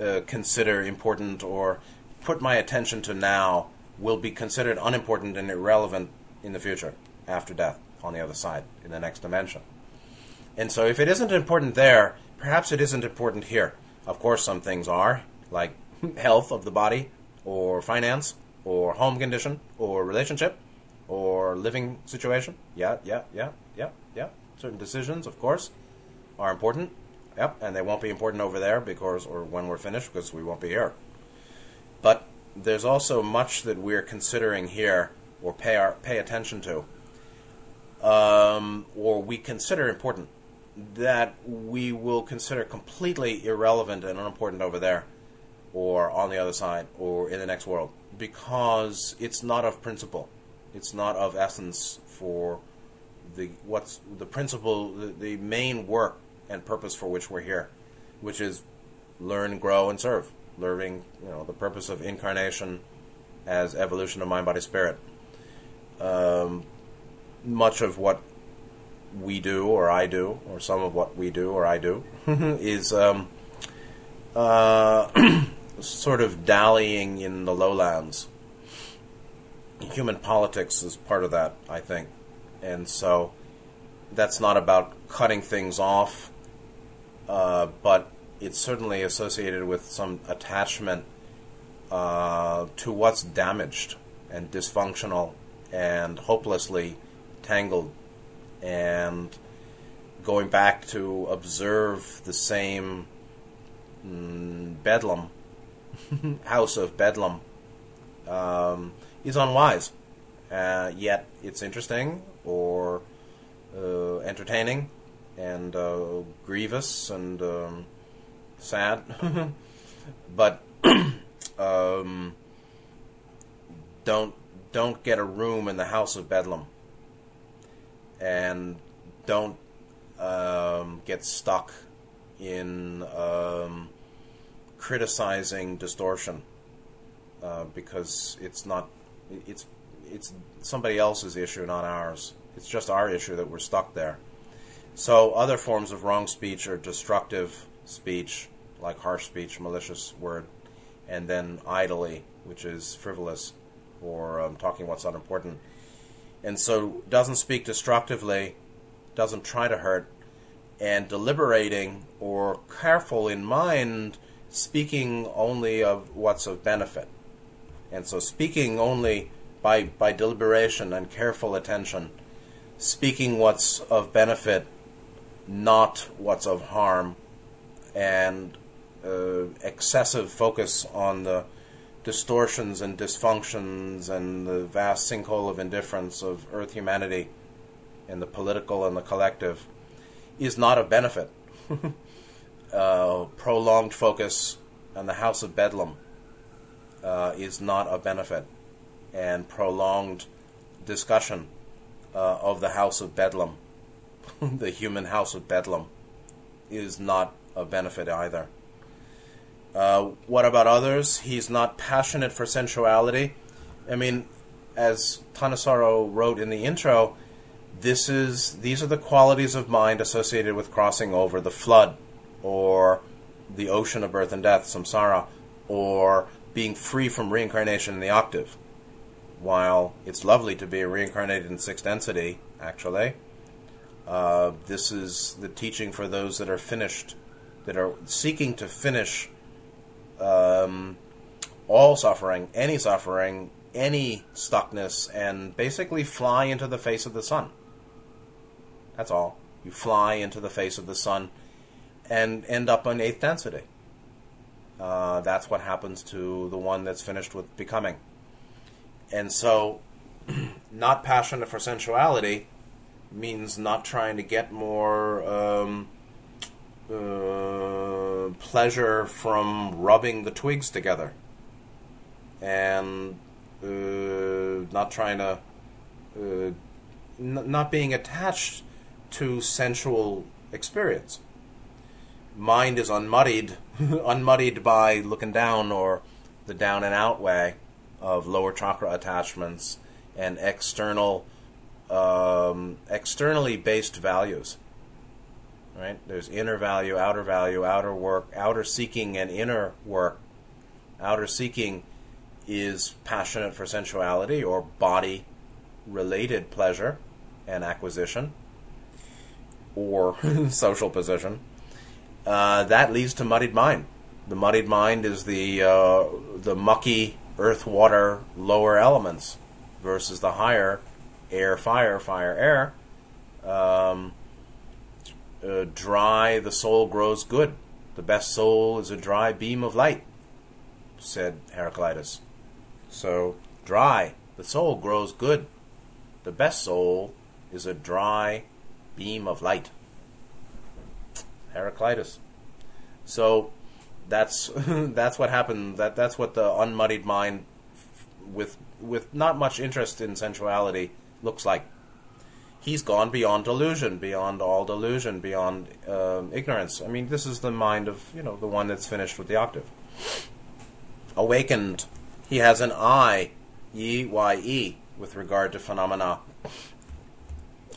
uh, consider important or put my attention to now will be considered unimportant and irrelevant in the future after death on the other side in the next dimension. And so if it isn't important there, perhaps it isn't important here. Of course, some things are, like health of the body, or finance, or home condition, or relationship, or living situation. Yeah, yeah, yeah, yeah, yeah. Certain decisions, of course. are important. Yep, and they won't be important over there because, or when we're finished, because we won't be here. But there's also much that we're considering here, or pay our pay attention to, um, or we consider important that we will consider completely irrelevant and unimportant over there, or on the other side, or in the next world, because it's not of principle, it's not of essence for the what's the principle, the, the main work and purpose for which we're here, which is learn, grow, and serve. Learning, you know, the purpose of incarnation as evolution of mind, body, spirit. Um, much of what we do, or I do, or some of what we do, or I do, is um, uh, sort of dallying in the lowlands. Human politics is part of that, I think. And so that's not about cutting things off uh, but it's certainly associated with some attachment uh, to what's damaged and dysfunctional and hopelessly tangled and going back to observe the same mm, bedlam house of bedlam um, is unwise. Uh, yet it's interesting or uh, entertaining and uh, grievous and um, sad, but um, don't don't get a room in the house of Bedlam, and don't um, get stuck in um, criticizing distortion uh, because it's not it's it's somebody else's issue, not ours. It's just our issue that we're stuck there. So other forms of wrong speech are destructive speech, like harsh speech, malicious word, and then idly, which is frivolous or um, talking what's unimportant. And so doesn't speak destructively, doesn't try to hurt, and deliberating or careful in mind, speaking only of what's of benefit. And so speaking only by, by deliberation and careful attention, speaking what's of benefit not what's of harm, and uh, excessive focus on the distortions and dysfunctions and the vast sinkhole of indifference of Earth humanity and the political and the collective is not of benefit. uh, prolonged focus on the House of Bedlam uh, is not a benefit, and prolonged discussion uh, of the House of Bedlam the human house of Bedlam is not a benefit either. Uh, what about others? He's not passionate for sensuality. I mean, as Thanissaro wrote in the intro, this is these are the qualities of mind associated with crossing over the flood, or the ocean of birth and death, samsara, or being free from reincarnation in the octave. While it's lovely to be reincarnated in sixth density, actually, uh, this is the teaching for those that are finished, that are seeking to finish um, all suffering, any suffering, any stuckness, and basically fly into the face of the sun. That's all. You fly into the face of the sun and end up on eighth density. Uh, that's what happens to the one that's finished with becoming. And so, not passionate for sensuality means not trying to get more um, uh, pleasure from rubbing the twigs together and uh, not trying to uh, n- not being attached to sensual experience mind is unmuddied unmuddied by looking down or the down and out way of lower chakra attachments and external um, externally based values. Right? There's inner value, outer value, outer work, outer seeking, and inner work. Outer seeking is passionate for sensuality or body related pleasure and acquisition or social position. Uh, that leads to muddied mind. The muddied mind is the uh, the mucky earth, water, lower elements versus the higher air, fire, fire, air. Um, uh, dry, the soul grows good. The best soul is a dry beam of light, said Heraclitus. So, dry, the soul grows good. The best soul is a dry beam of light. Heraclitus. So, that's that's what happened. That that's what the unmuddied mind, with with not much interest in sensuality, looks like he's gone beyond delusion, beyond all delusion, beyond um, ignorance. I mean, this is the mind of you know the one that's finished with the octave. Awakened, he has an eye, e y e, with regard to phenomena,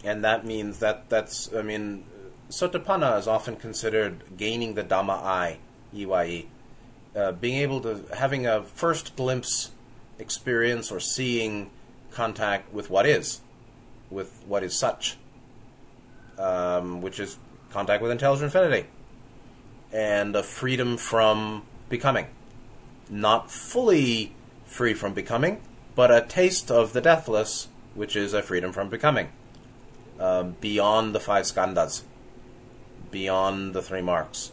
and that means that that's I mean, sotapanna is often considered gaining the dhamma eye, e y e, uh, being able to having a first glimpse experience or seeing contact with what is with what is such, um, which is contact with intelligent infinity, and a freedom from becoming. Not fully free from becoming, but a taste of the deathless, which is a freedom from becoming. Um, beyond the five skandhas, beyond the three marks,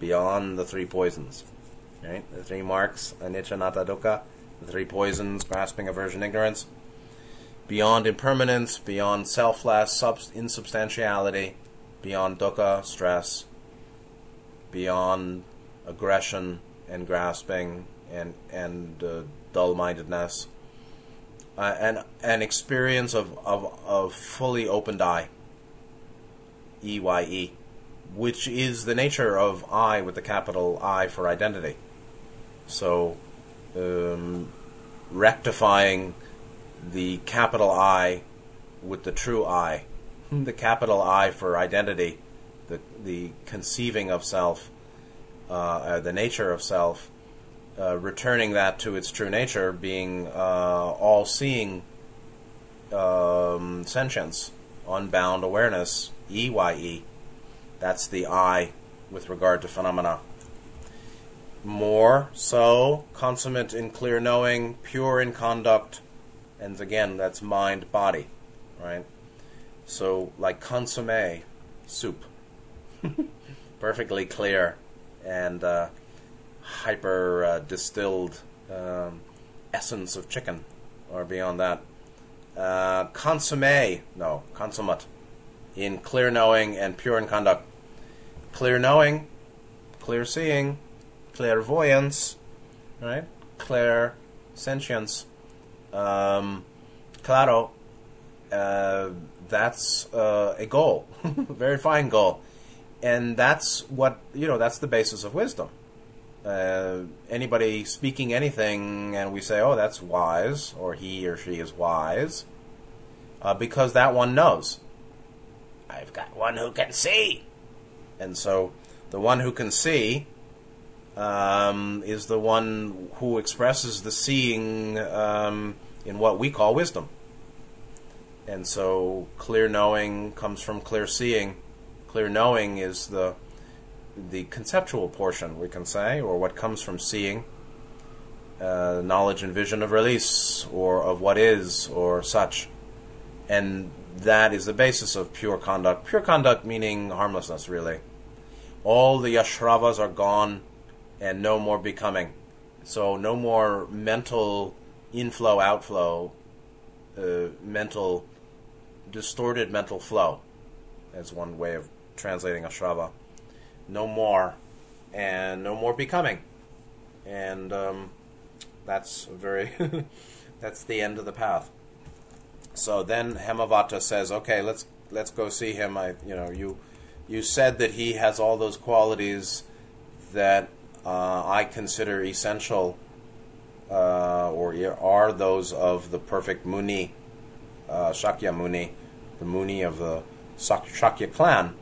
beyond the three poisons. Right? The three marks, anicca, anatta, dukkha, the three poisons, grasping, aversion, ignorance. Beyond impermanence, beyond selfless subs- insubstantiality, beyond dukkha, stress, beyond aggression and grasping and and uh, dull-mindedness, uh, and an experience of, of, of fully opened eye, E Y E, which is the nature of I with the capital I for identity. So, um, rectifying the capital I with the true I, the capital I for identity, the the conceiving of self, uh, uh, the nature of self, uh, returning that to its true nature, being uh, all-seeing um, sentience, unbound awareness, E Y E. That's the I with regard to phenomena. More so, consummate in clear knowing, pure in conduct, and again, that's mind body, right? So, like consomme soup, perfectly clear and uh, hyper uh, distilled um, essence of chicken, or beyond that. Uh, consomme, no, consummate, in clear knowing and pure in conduct. Clear knowing, clear seeing, clairvoyance, right? Clair sentience um, claro, uh, that's uh, a goal, very fine goal, and that's what you know. That's the basis of wisdom. Uh, anybody speaking anything, and we say, "Oh, that's wise," or "He or she is wise," uh, because that one knows. I've got one who can see, and so the one who can see um, is the one who expresses the seeing um, in what we call wisdom. And so clear knowing comes from clear seeing. Clear knowing is the the conceptual portion, we can say, or what comes from seeing. Uh, knowledge and vision of release, or of what is, or such. And that is the basis of pure conduct. Pure conduct meaning harmlessness, really. All the ashravas are gone and no more becoming. So, no more mental inflow outflow uh, mental distorted mental flow as one way of translating ashrava. No more and no more becoming. And um, that's very that's the end of the path. So then hemavata says okay let's let's go see him. I you know you you said that he has all those qualities that uh, i consider essential uh, or are those of the perfect Muni, uh, Shakya Muni, the Muni of the Shakya clan,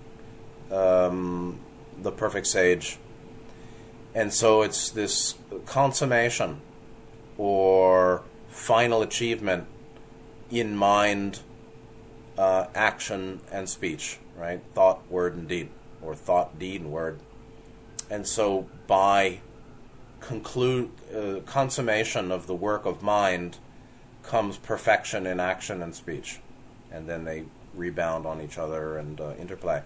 um, the perfect sage. And so it's this consummation or final achievement in mind, uh, action, and speech, right? Thought, word, and deed, or thought, deed, and word. And so by conclude uh, consummation of the work of mind comes perfection in action and speech, and then they rebound on each other and uh, interplay.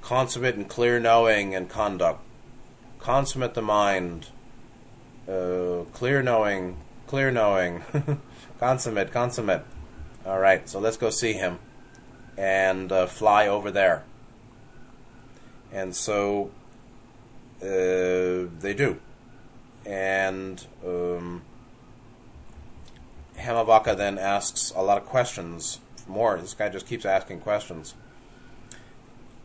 consummate and clear knowing and conduct, consummate the mind, uh, clear knowing, clear knowing, consummate, consummate. All right, so let's go see him and uh, fly over there. And so uh, they do. And um, Hemavata then asks a lot of questions. More, this guy just keeps asking questions.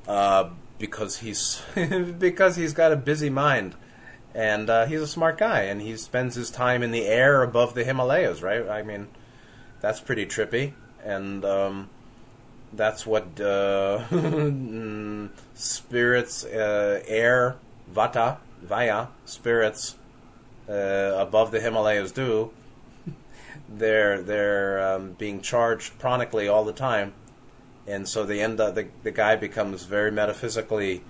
Uh, because he's because he's got a busy mind, and uh, he's a smart guy, and he spends his time in the air above the Himalayas. Right? I mean, that's pretty trippy, and um, that's what uh, spirits, uh, air, vata, vaya, spirits uh, above the Himalayas do. they're they're um, being charged chronically all the time, and so they end up the the guy becomes very metaphysically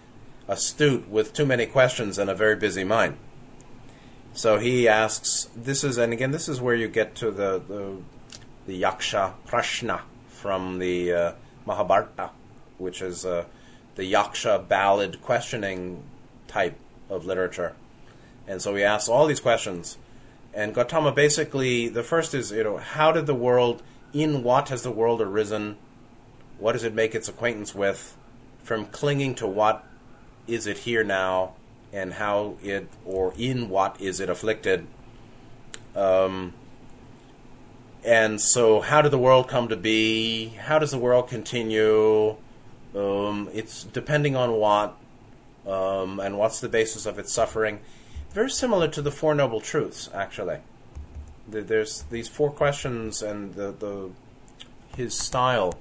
astute with too many questions and a very busy mind. So he asks, this is, and again, this is where you get to the the, the yaksha prashna from the uh, Mahabharata, which is uh, the yaksha ballad questioning type of literature. And so he asks all these questions. And Gautama basically, the first is, you know, how did the world, in what has the world arisen? What does it make its acquaintance with? From clinging to what is it here now, and how it, or in what is it afflicted? Um, and so, how did the world come to be? How does the world continue? Um, it's depending on what, um, and what's the basis of its suffering. Very similar to the Four Noble Truths, actually. There's these four questions, and the, the his style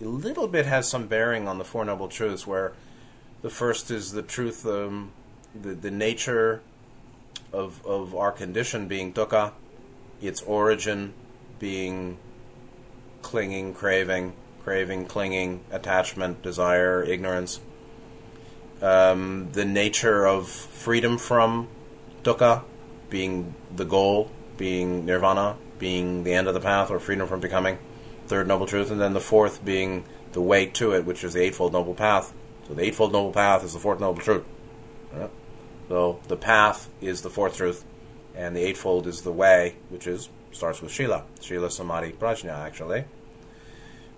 a little bit has some bearing on the Four Noble Truths, where the first is the truth, um, the the nature of of our condition being dukkha, its origin being clinging, craving, craving, clinging, attachment, desire, ignorance. Um, the nature of freedom from dukkha being the goal, being nirvana, being the end of the path or freedom from becoming, third noble truth, and then the fourth being the way to it, which is the eightfold noble path. So the eightfold noble path is the fourth noble truth. So the path is the fourth truth, and the eightfold is the way, which is starts with Shila. Shila Samadhi Prajna, actually.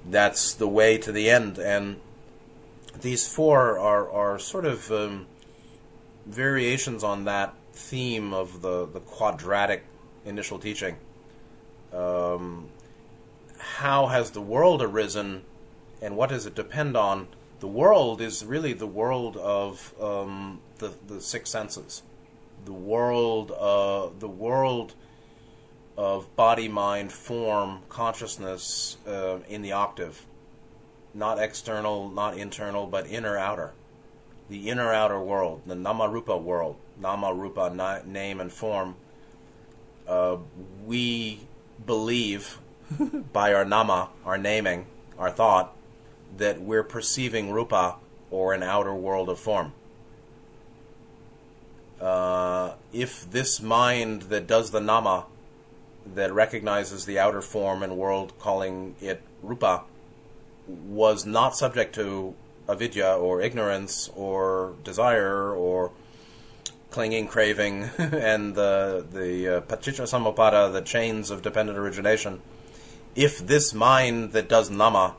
That's the way to the end. And these four are, are sort of um, variations on that theme of the, the quadratic initial teaching. Um, how has the world arisen and what does it depend on? The world is really the world of um, the, the six senses. The world, uh, the world of body, mind, form, consciousness uh, in the octave. Not external, not internal, but inner outer. The inner outer world, the Nama Rupa world, Namarupa, na- name and form. Uh, we believe by our Nama, our naming, our thought, that we're perceiving Rupa or an outer world of form. Uh, if this mind that does the Nama that recognizes the outer form and world, calling it rupa, was not subject to avidya or ignorance or desire or clinging, craving, and the the uh, paticca the chains of dependent origination. If this mind that does nama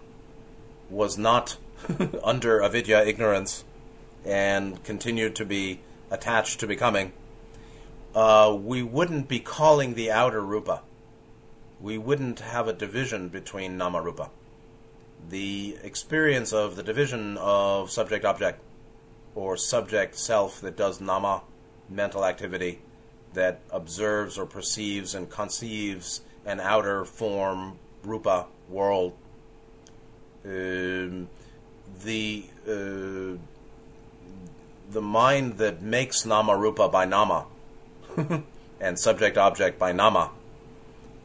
was not under avidya, ignorance, and continued to be attached to becoming, uh, we wouldn't be calling the outer rupa. We wouldn't have a division between nama rupa. The experience of the division of subject object or subject self that does nama mental activity that observes or perceives and conceives an outer form rupa world. Um, the uh, the mind that makes nama rupa by nama and subject object by nama,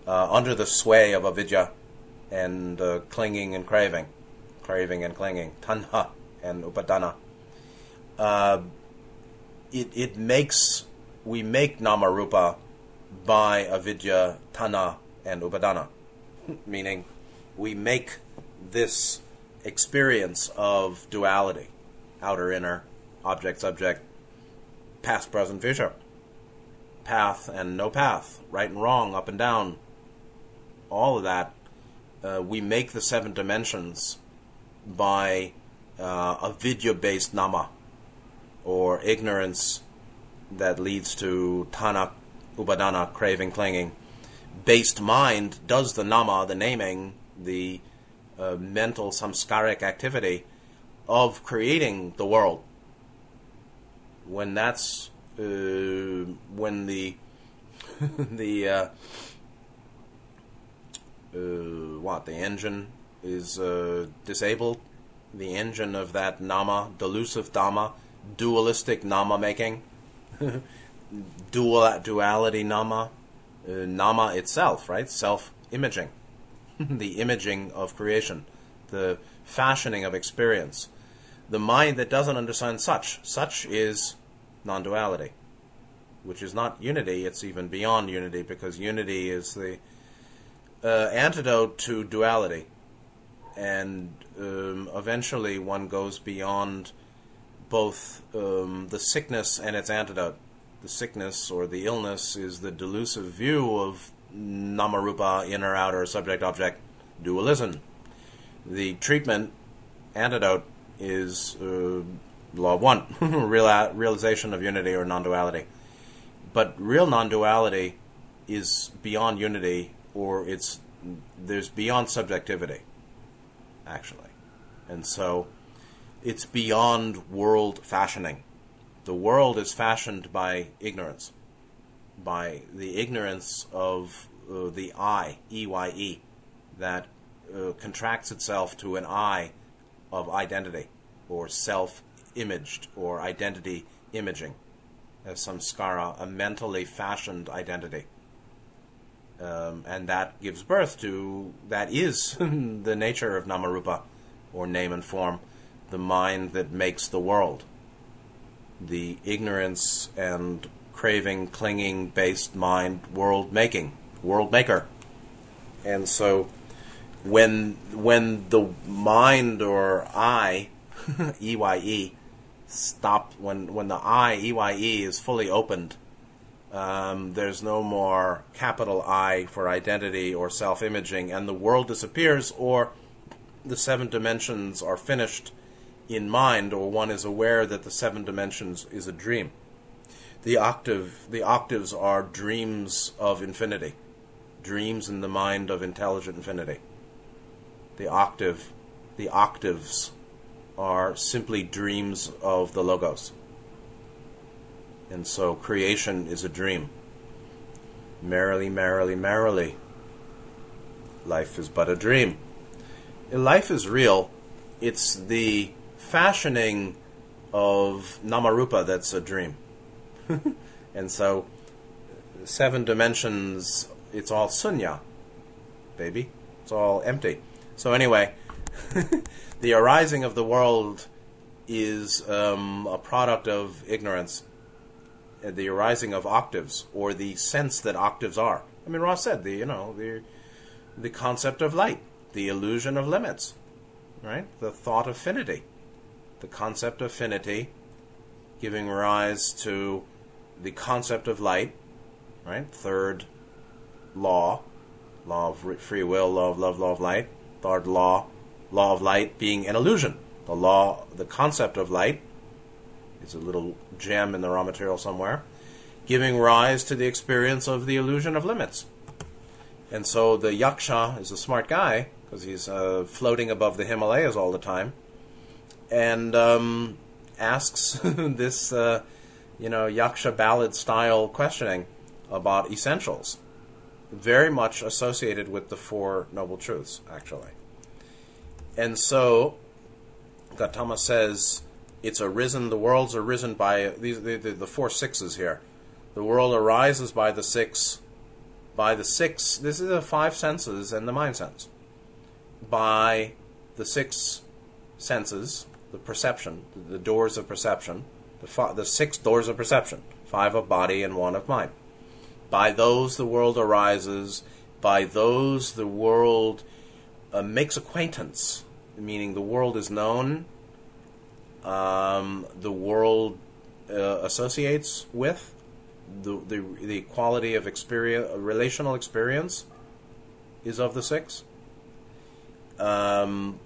uh, under the sway of avidya and uh, clinging and craving, craving and clinging, tanha and upadana. Uh, it, it makes, we make nama rupa by avidya, tanha, and upadana, meaning we make this experience of duality outer, inner, object, subject, past, present, future, path and no path, right and wrong, up and down, all of that. Uh, we make the seven dimensions by uh, avidya based nama, or ignorance that leads to tanha, upadana, craving, clinging. Based mind does the nama, the naming, the uh, mental samskaric activity of creating the world. When that's uh, when the the uh, uh, what the engine is uh, disabled, the engine of that nama, delusive dhamma, dualistic nama making, dual duality nama, uh, nama itself, right? Self imaging, the imaging of creation, the fashioning of experience, the mind that doesn't understand such. Such is non duality, which is not unity, it's even beyond unity because unity is the uh, antidote to duality. And um, eventually one goes beyond both um, the sickness and its antidote. The sickness or the illness is the delusive view of namarupa, inner, outer, subject, object, dualism. The treatment, antidote, is uh, law of one, real, realization of unity or non duality. But real non duality is beyond unity or it's there's beyond subjectivity actually and so it's beyond world fashioning the world is fashioned by ignorance by the ignorance of uh, the i eye that uh, contracts itself to an i of identity or self imaged or identity imaging. As samskara a mentally fashioned identity. Um, and that gives birth to that is the nature of namarupa, or name and form, the mind that makes the world, the ignorance and craving, clinging based mind, world making, world maker, and so when when the mind or I, EYE, stop when when the I E Y E is fully opened um, there's no more capital I for identity or self imaging, and the world disappears, or the seven dimensions are finished in mind, or one is aware that the seven dimensions is a dream. The octave, the octaves are dreams of infinity, dreams in the mind of intelligent infinity. The octave, the octaves are simply dreams of the logos. And so creation is a dream. Merrily, merrily, merrily. Life is but a dream. Life is real. It's the fashioning of Namarupa that's a dream. and so, seven dimensions, it's all sunya, baby. It's all empty. So, anyway, the arising of the world is um, a product of ignorance the arising of octaves or the sense that octaves are. I mean, Ross said the you know the the concept of light, the illusion of limits, right? The thought of finity, the concept of finity, giving rise to the concept of light, right? Third law, law of free will, law of love, law of light. Third law, law of light being an illusion. The law, the concept of light is a little gem in the raw material somewhere, giving rise to the experience of the illusion of limits. And so the yaksha is a smart guy because he's uh, floating above the Himalayas all the time, and um, asks this, uh, you know, yaksha ballad style questioning about essentials, very much associated with the Four Noble Truths, actually. And so Gautama says it's arisen, the world's arisen by these the, the, the four sixes here. The world arises by the six, by the six. This is the five senses and the mind sense. By the six senses, the perception, the doors of perception, the, fi- the six doors of perception, five of body and one of mind. By those the world arises. By those the world uh, makes acquaintance, meaning the world is known um, the world uh, associates with, the, the, the quality of experience, relational experience is of the six. Um,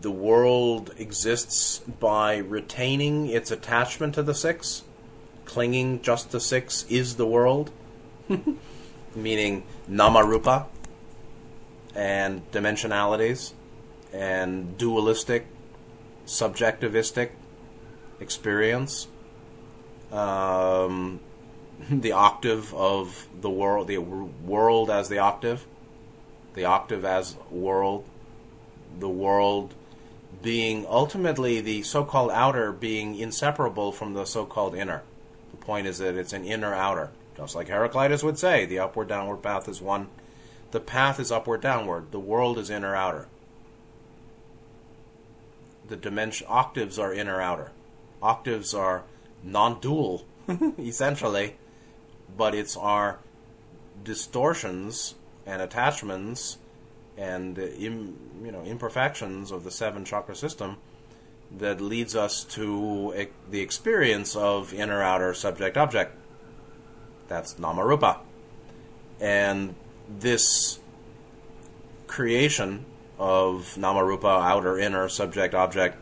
the world exists by retaining its attachment to the six, clinging just to six is the world, meaning namarupa and dimensionalities and dualistic, subjectivistic experience. Um, the octave of the world, the world as the octave, the octave as world, the world being ultimately the so called outer being inseparable from the so called inner. The point is that it's an inner outer. Just like Heraclitus would say, the upward downward path is one. The path is upward downward. The world is inner outer. The dimension octaves are inner outer. Octaves are non dual, essentially, but it's our distortions and attachments and Im, you know imperfections of the seven chakra system that leads us to the experience of inner outer subject object. That's namarupa, and this creation of nama rupa, outer inner subject object,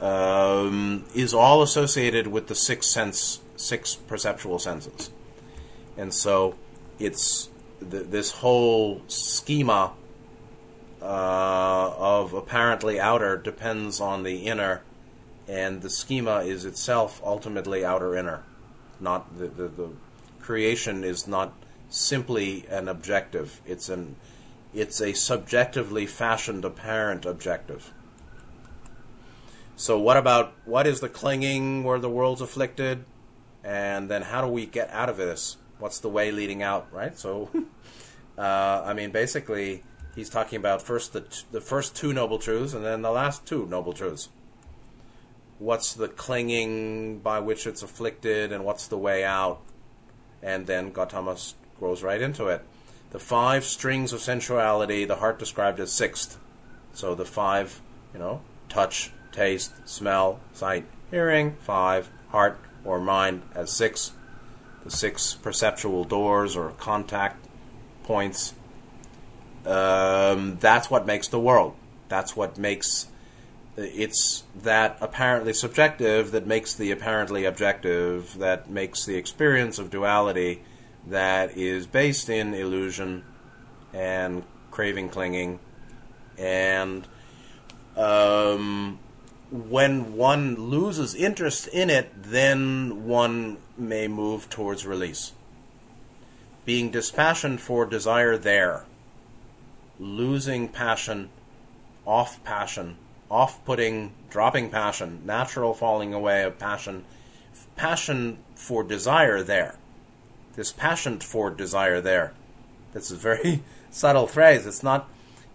um, is all associated with the six sense, six perceptual senses, and so it's th- this whole schema uh, of apparently outer depends on the inner, and the schema is itself ultimately outer inner. Not the, the, the creation is not simply an objective. It's an it's a subjectively fashioned apparent objective. So what about what is the clinging where the world's afflicted, and then how do we get out of this? What's the way leading out? Right. So, uh, I mean, basically he's talking about first the t- the first two noble truths and then the last two noble truths. What's the clinging by which it's afflicted, and what's the way out? And then Gautama goes right into it. The five strings of sensuality, the heart described as sixth. So the five, you know, touch, taste, smell, sight, hearing, five, heart or mind as six. The six perceptual doors or contact points um, that's what makes the world. That's what makes it's that apparently subjective that makes the apparently objective, that makes the experience of duality that is based in illusion and craving, clinging, and um, when one loses interest in it, then one may move towards release. Being dispassionate for desire there losing passion, off passion, off putting, dropping passion, natural falling away of passion, passion for desire there. This passion for desire there. This is a very subtle phrase. It's not,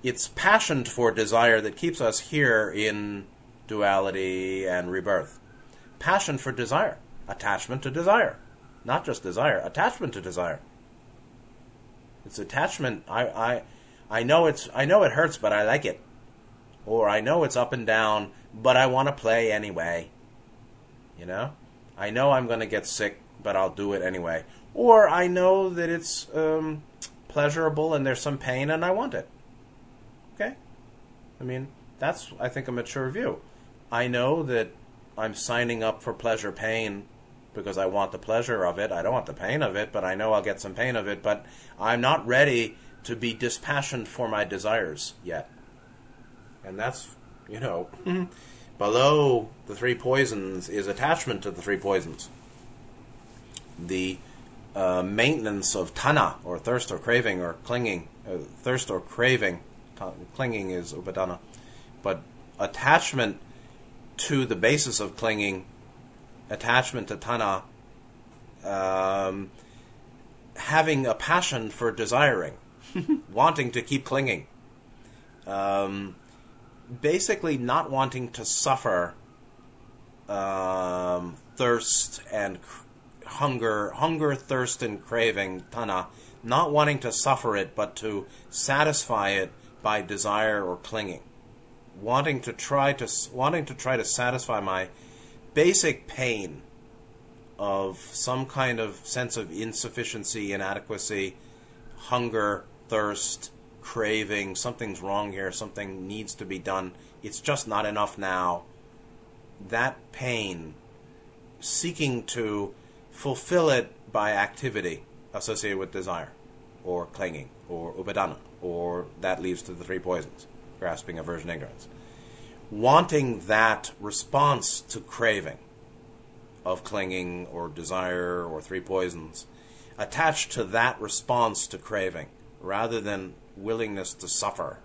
it's passion for desire that keeps us here in duality and rebirth. Passion for desire, attachment to desire. Not just desire, attachment to desire. It's attachment. I, I, I know it's I know it hurts, but I like it. Or I know it's up and down, but I want to play anyway. You know? I know I'm going to get sick, but I'll do it anyway. Or I know that it's um, pleasurable and there's some pain and I want it. Okay? I mean, that's, I think, a mature view. I know that I'm signing up for pleasure pain because I want the pleasure of it. I don't want the pain of it, but I know I'll get some pain of it. But I'm not ready to be dispassionate for my desires yet. And that's, you know, below the three poisons is attachment to the three poisons. The uh, maintenance of tanha, or thirst or craving or clinging, uh, thirst or craving, ta- clinging is upadana, but attachment to the basis of clinging, attachment to tanha, um, having a passion for desiring wanting to keep clinging. Um, basically, not wanting to suffer um, thirst and cr- hunger, hunger, thirst, and craving, tanha, not wanting to suffer it, but to satisfy it by desire or clinging. wanting to try to wanting to try to satisfy my basic pain of some kind of sense of insufficiency, inadequacy, hunger, thirst, craving, something's wrong here, something needs to be done, it's just not enough now. That pain, seeking to fulfill it by activity associated with desire, or clinging, or upadana, or that leads to the three poisons grasping, aversion, ignorance. Wanting that response to craving of clinging or desire or three poisons attached to that response to craving rather than willingness to suffer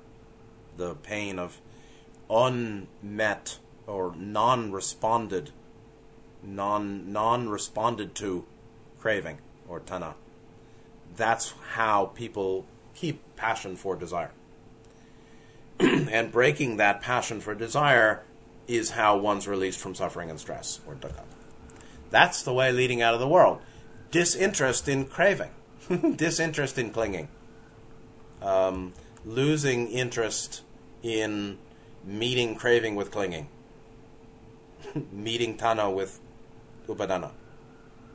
the pain of unmet or non-responded non non-responded to craving or tanha. That's how people keep passion for desire. And breaking that passion for desire is how one's released from suffering and stress or dukkha. That's the way leading out of the world. Disinterest in craving, disinterest in clinging, um, losing interest in meeting craving with clinging, meeting tana with upadana.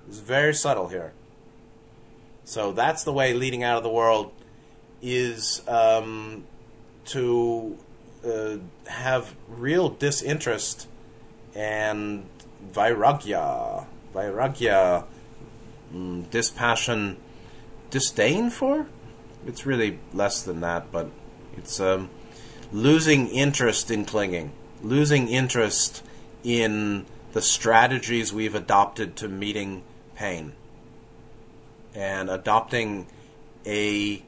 It's very subtle here. So that's the way leading out of the world is um, to uh, have real disinterest and vairagya, vairagya, mm, dispassion, disdain for. It's really less than that, but it's um, losing interest in clinging, losing interest in the strategies we've adopted to meeting pain, and adopting a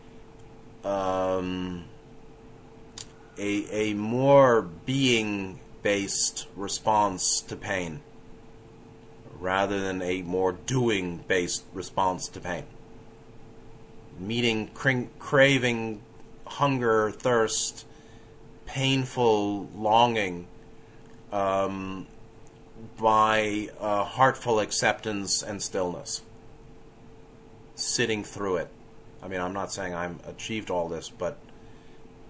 um, a, a more being based response to pain rather than a more doing based response to pain. Meeting cra- craving, hunger, thirst, painful longing um, by uh, heartful acceptance and stillness. Sitting through it. I mean, I'm not saying I'm achieved all this, but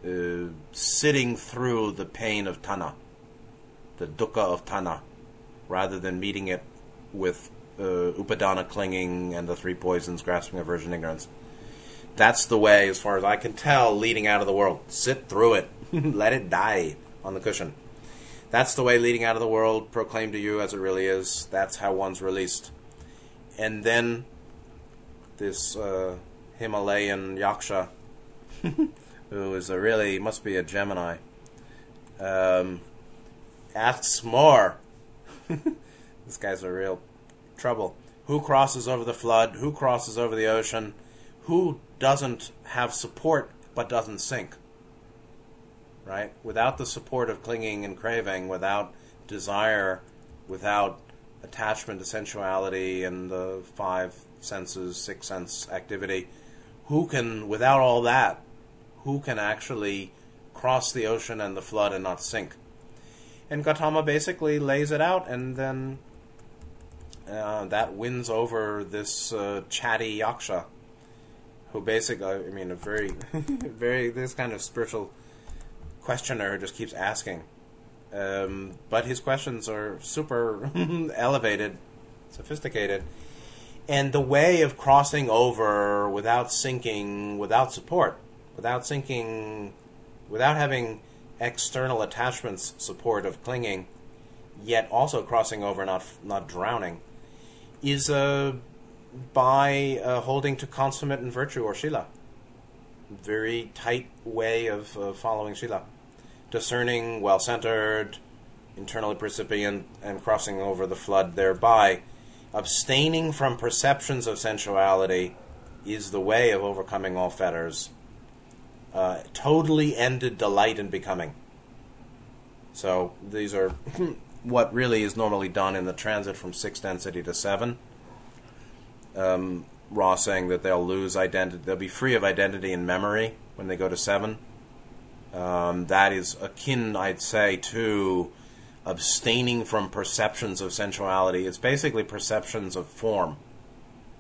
uh, sitting through the pain of Tanha, the dukkha of Tanha, rather than meeting it with uh, Upadana clinging and the three poisons, grasping, aversion, ignorance. That's the way, as far as I can tell, leading out of the world. Sit through it. Let it die on the cushion. That's the way leading out of the world, proclaimed to you as it really is. That's how one's released. And then this uh, Himalayan Yaksha, who is a really, must be a Gemini, um, asks more. This guy's a real trouble. Who crosses over the flood? Who crosses over the ocean? Who doesn't have support but doesn't sink? Right? Without the support of clinging and craving, without desire, without attachment to sensuality and the five senses, six sense activity, who can, without all that, who can actually cross the ocean and the flood and not sink? And Gautama basically lays it out and then uh, that wins over this uh, chatty yaksha, who basically, I mean, a very, very this kind of spiritual questioner who just keeps asking. Um, but his questions are super elevated, sophisticated, and the way of crossing over without sinking, without support, without sinking, without having external attachments support of clinging, yet also crossing over, not not drowning is uh, by uh, holding to consummate in virtue or shila. Very tight way of uh, following shila. Discerning, well centered, internally percipient, and crossing over the flood thereby. Abstaining from perceptions of sensuality is the way of overcoming all fetters. Uh, totally ended delight in becoming. So these are what really is normally done in the transit from six density to seven. Um, Ra saying that they'll lose identity, they'll be free of identity and memory when they go to seven. Um, that is akin, I'd say, to abstaining from perceptions of sensuality. It's basically perceptions of form.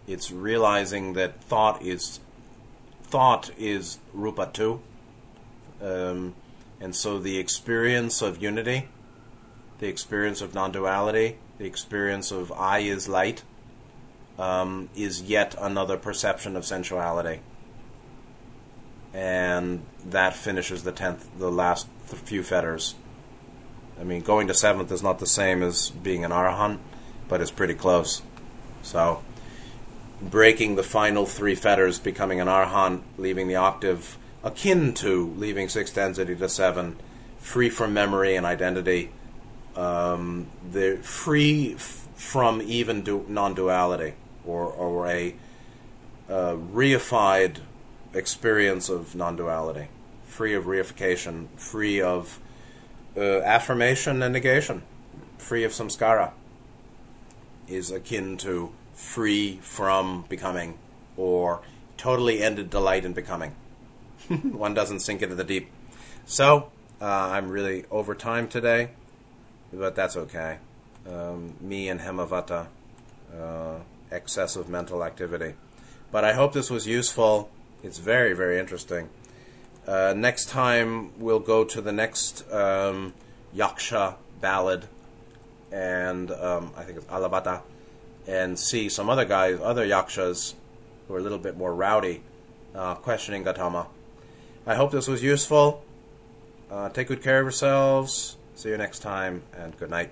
It's realizing that thought is thought is rupa too. Um, And so the experience of unity, the experience of non duality, the experience of I is light, um, is yet another perception of sensuality. And that finishes the tenth, the last few fetters. I mean, going to seventh is not the same as being an arahant, but it's pretty close. So, breaking the final three fetters, becoming an arahant, leaving the octave akin to leaving sixth density to seven, free from memory and identity, um, they're free from even du- non-duality or, or a uh, reified experience of non-duality, free of reification, free of uh, affirmation and negation, free of samskara, is akin to free from becoming or totally ended delight in becoming. One doesn't sink into the deep. So, uh, I'm really over time today, but that's okay. Um, me and Hemavata, uh, excessive mental activity. But I hope this was useful. It's very, very interesting. Uh, next time, we'll go to the next um, Yaksha ballad, and um, I think it's Alavaka, and see some other guys, other Yakshas, who are a little bit more rowdy, uh, questioning Gautama. I hope this was useful. Uh, take good care of yourselves. See you next time, and good night.